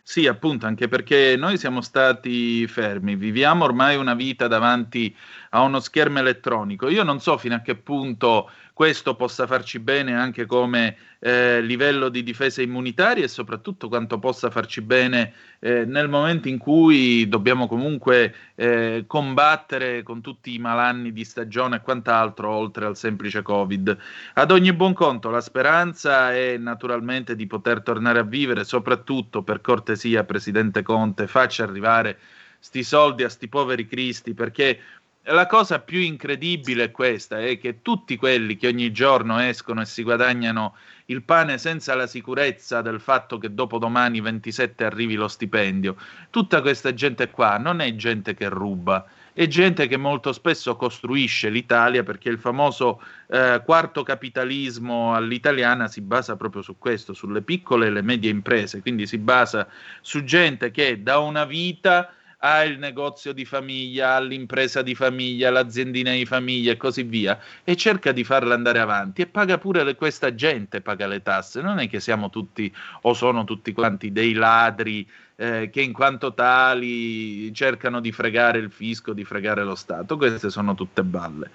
Sì, appunto, anche perché noi siamo stati fermi, viviamo ormai una vita davanti a uno schermo elettronico. Io non so fino a che punto questo possa farci bene anche come eh, livello di difesa immunitaria e soprattutto quanto possa farci bene eh, nel momento in cui dobbiamo comunque eh, combattere con tutti i malanni di stagione e quant'altro oltre al semplice Covid. Ad ogni buon conto la speranza è naturalmente di poter tornare a vivere, soprattutto per cortesia, Presidente Conte, faccia arrivare sti soldi a sti poveri cristi perché la cosa più incredibile è questa, è che tutti quelli che ogni giorno escono e si guadagnano il pane senza la sicurezza del fatto che dopo domani 27 arrivi lo stipendio, tutta questa gente qua non è gente che ruba, è gente che molto spesso costruisce l'Italia perché il famoso eh, quarto capitalismo all'italiana si basa proprio su questo, sulle piccole e le medie imprese, quindi si basa su gente che da una vita ha il negozio di famiglia, ha l'impresa di famiglia, l'aziendina di famiglia e così via, e cerca di farla andare avanti e paga pure le, questa gente, paga le tasse, non è che siamo tutti o sono tutti quanti dei ladri eh, che in quanto tali cercano di fregare il fisco, di fregare lo Stato, queste sono tutte balle.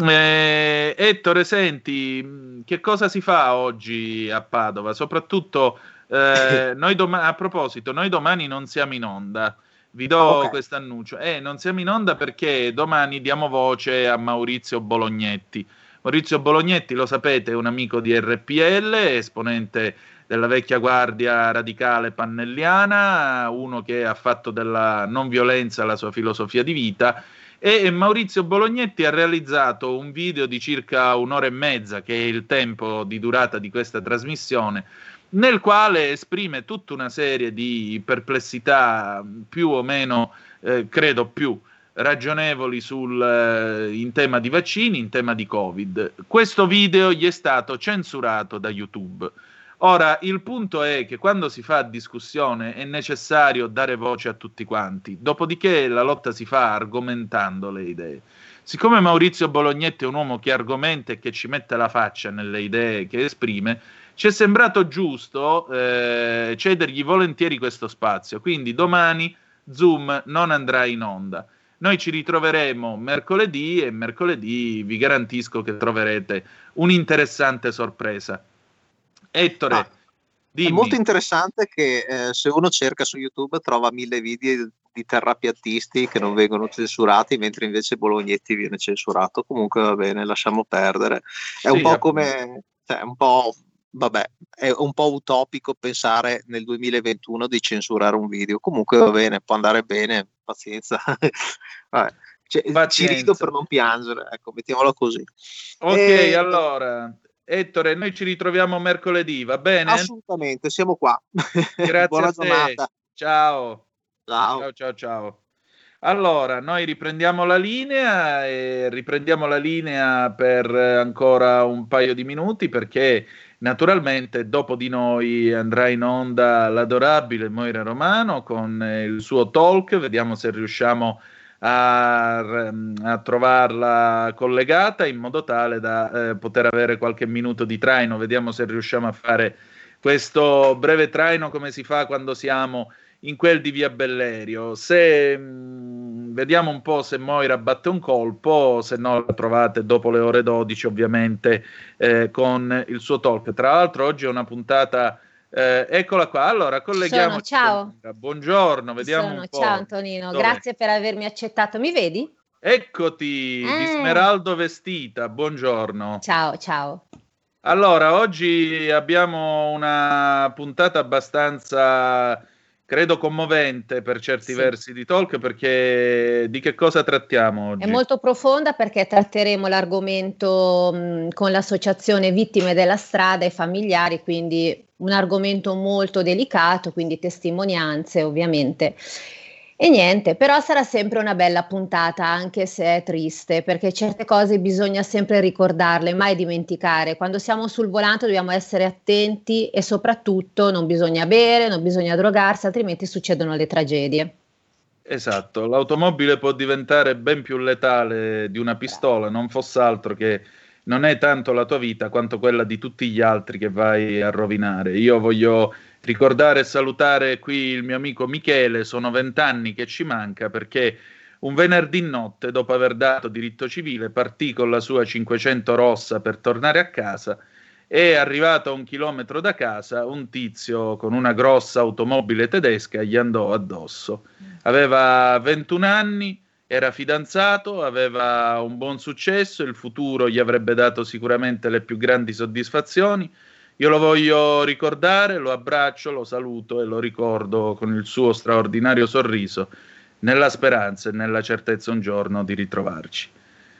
Eh, Ettore, senti, che cosa si fa oggi a Padova? Soprattutto, eh, *coughs* noi doma- a proposito, noi domani non siamo in onda. Vi do Ok. questo annuncio. Eh, non siamo in onda perché domani diamo voce a Maurizio Bolognetti. Maurizio Bolognetti, lo sapete, è un amico di RPL, esponente della vecchia guardia radicale pannelliana, uno che ha fatto della non violenza la sua filosofia di vita. E Maurizio Bolognetti ha realizzato un video di circa un'ora e mezza, che è il tempo di durata di questa trasmissione, nel quale esprime tutta una serie di perplessità più o meno, eh, credo più ragionevoli sul, eh, in tema di vaccini, in tema di Covid. Questo video gli è stato censurato da YouTube. Ora, il punto è che quando si fa discussione è necessario dare voce a tutti quanti, dopodiché la lotta si fa argomentando le idee. Siccome Maurizio Bolognetti è un uomo che argomenta e che ci mette la faccia nelle idee che esprime, ci è sembrato giusto eh, cedergli volentieri questo spazio. Quindi domani Zoom non andrà in onda. Noi ci ritroveremo mercoledì e mercoledì vi garantisco che troverete un'interessante sorpresa. Ettore, Ah, dimmi. È molto interessante che eh, se uno cerca su YouTube trova mille video di terrapiattisti che non vengono censurati, mentre invece Bolognetti viene censurato. Comunque va bene, lasciamo perdere. È un Sì, po' appunto. come, cioè, un po', vabbè, è un po' utopico pensare nel 2021 di censurare un video. Comunque va bene, può andare bene, pazienza. *laughs* Vabbè, cioè, ci Pazienza. rido per non piangere, ecco, mettiamola così. Ok, E- allora, Ettore, noi ci ritroviamo mercoledì, va bene? Assolutamente, siamo qua. *laughs* Grazie Buona a te. giornata. Ciao. Ciao. Ciao, ciao, ciao. Allora, noi riprendiamo la linea e riprendiamo la linea per ancora un paio di minuti perché naturalmente dopo di noi andrà in onda l'adorabile Moira Romano con il suo talk, vediamo se riusciamo a, a trovarla collegata in modo tale da eh, poter avere qualche minuto di traino, vediamo se riusciamo a fare questo breve traino come si fa quando siamo in quel di Via Bellerio. Se mh, vediamo un po' se Moira batte un colpo, se no la trovate dopo le ore 12, ovviamente, eh, con il suo talk. Tra l'altro, oggi è una puntata. eh, eccola qua, allora colleghiamo. Sono, ciao. Buongiorno, vediamo Sono. un po'. Ciao Antonino, Dov'è? grazie per avermi accettato. Mi vedi? Eccoti, di Eh. Smeraldo vestita, buongiorno. Ciao, ciao. Allora, oggi abbiamo una puntata abbastanza, credo, commovente per certi Sì. versi di talk, perché di che cosa trattiamo oggi? È molto profonda perché tratteremo l'argomento mh, con l'associazione Vittime della strada e familiari, quindi un argomento molto delicato, quindi testimonianze ovviamente. E niente, però sarà sempre una bella puntata, anche se è triste, perché certe cose bisogna sempre ricordarle, mai dimenticare. Quando siamo sul volante dobbiamo essere attenti e soprattutto non bisogna bere, non bisogna drogarsi, altrimenti succedono le tragedie. Esatto, l'automobile può diventare ben più letale di una pistola, non fosse altro che non è tanto la tua vita quanto quella di tutti gli altri che vai a rovinare. Io voglio ricordare e salutare qui il mio amico Michele, sono vent'anni che ci manca perché un venerdì notte, dopo aver dato diritto civile, partì con la sua 500 rossa per tornare a casa e arrivato a un chilometro da casa un tizio con una grossa automobile tedesca gli andò addosso. Aveva 21 anni, era fidanzato, aveva un buon successo, il futuro gli avrebbe dato sicuramente le più grandi soddisfazioni. Io lo voglio ricordare, lo abbraccio, lo saluto e lo ricordo con il suo straordinario sorriso, nella speranza e nella certezza un giorno di ritrovarci.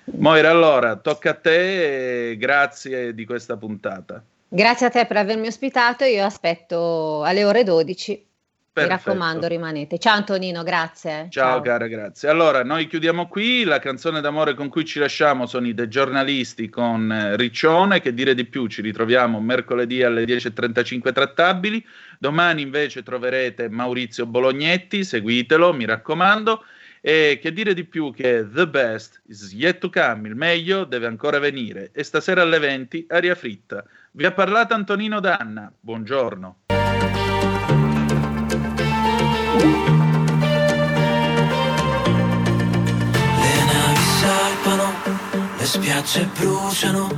Moira, allora, tocca a te e grazie di questa puntata. Grazie a te per avermi ospitato, io aspetto alle ore 12. Mi Perfetto. raccomando, rimanete. Ciao Antonino, grazie. Ciao, cara, grazie. Allora, noi chiudiamo qui. La canzone d'amore con cui ci lasciamo sono i The Giornalisti con eh, Riccione, che dire di più, ci ritroviamo mercoledì alle 10.35 trattabili. Domani invece troverete Maurizio Bolognetti, seguitelo, mi raccomando. E che dire di più che The Best is yet to come, il meglio deve ancora venire. E stasera alle 20, aria fritta. Vi ha parlato Antonino Danna. Buongiorno. Le navi salpano, le spiagge bruciano,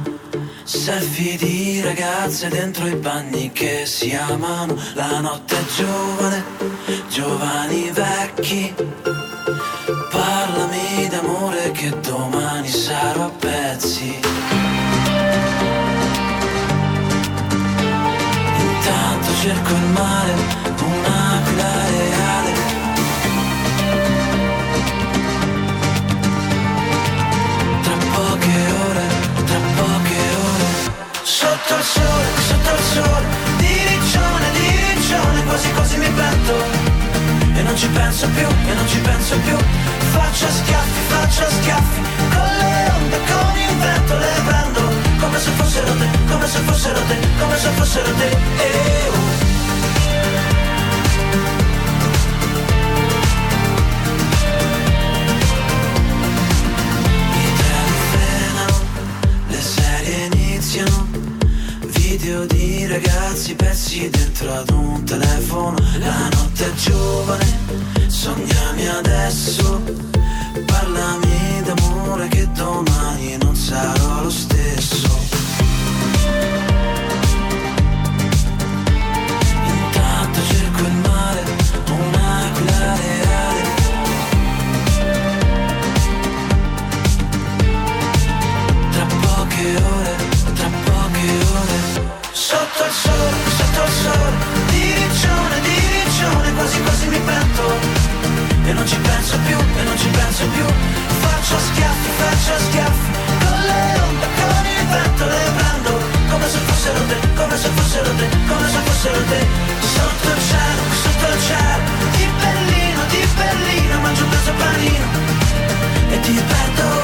selfie di ragazze dentro i bagni che si amano. La notte è giovane, giovani vecchi. Parlami d'amore che domani sarò a pezzi. Intanto cerco il mare, Sotto il sole, sotto il sole. Di riccione, di riccione Quasi quasi mi pento E non ci penso più, e non ci penso più. Faccio schiaffi, faccio schiaffi. Con le onde, con il vento Le prendo. Come se fossero te Come se fossero te, come se fossero te. Eh, oh. serie iniziano Video di ragazzi persi dentro ad un telefono La notte è giovane, sognami adesso Parlami d'amore che domani non sarò lo stesso. Sotto il sole, sotto il sole, di riccione, di riccione, quasi quasi mi pento. E non ci penso più, e non ci penso più. Faccio schiaffi, faccio schiaffi. Con le onde, con il vento le prendo. Come se fossero te, come se fossero te, come se fossero te. Sotto il cielo, sotto il cielo. Di Berlino, di Berlino Mangio un pezzo panino. E ti perdo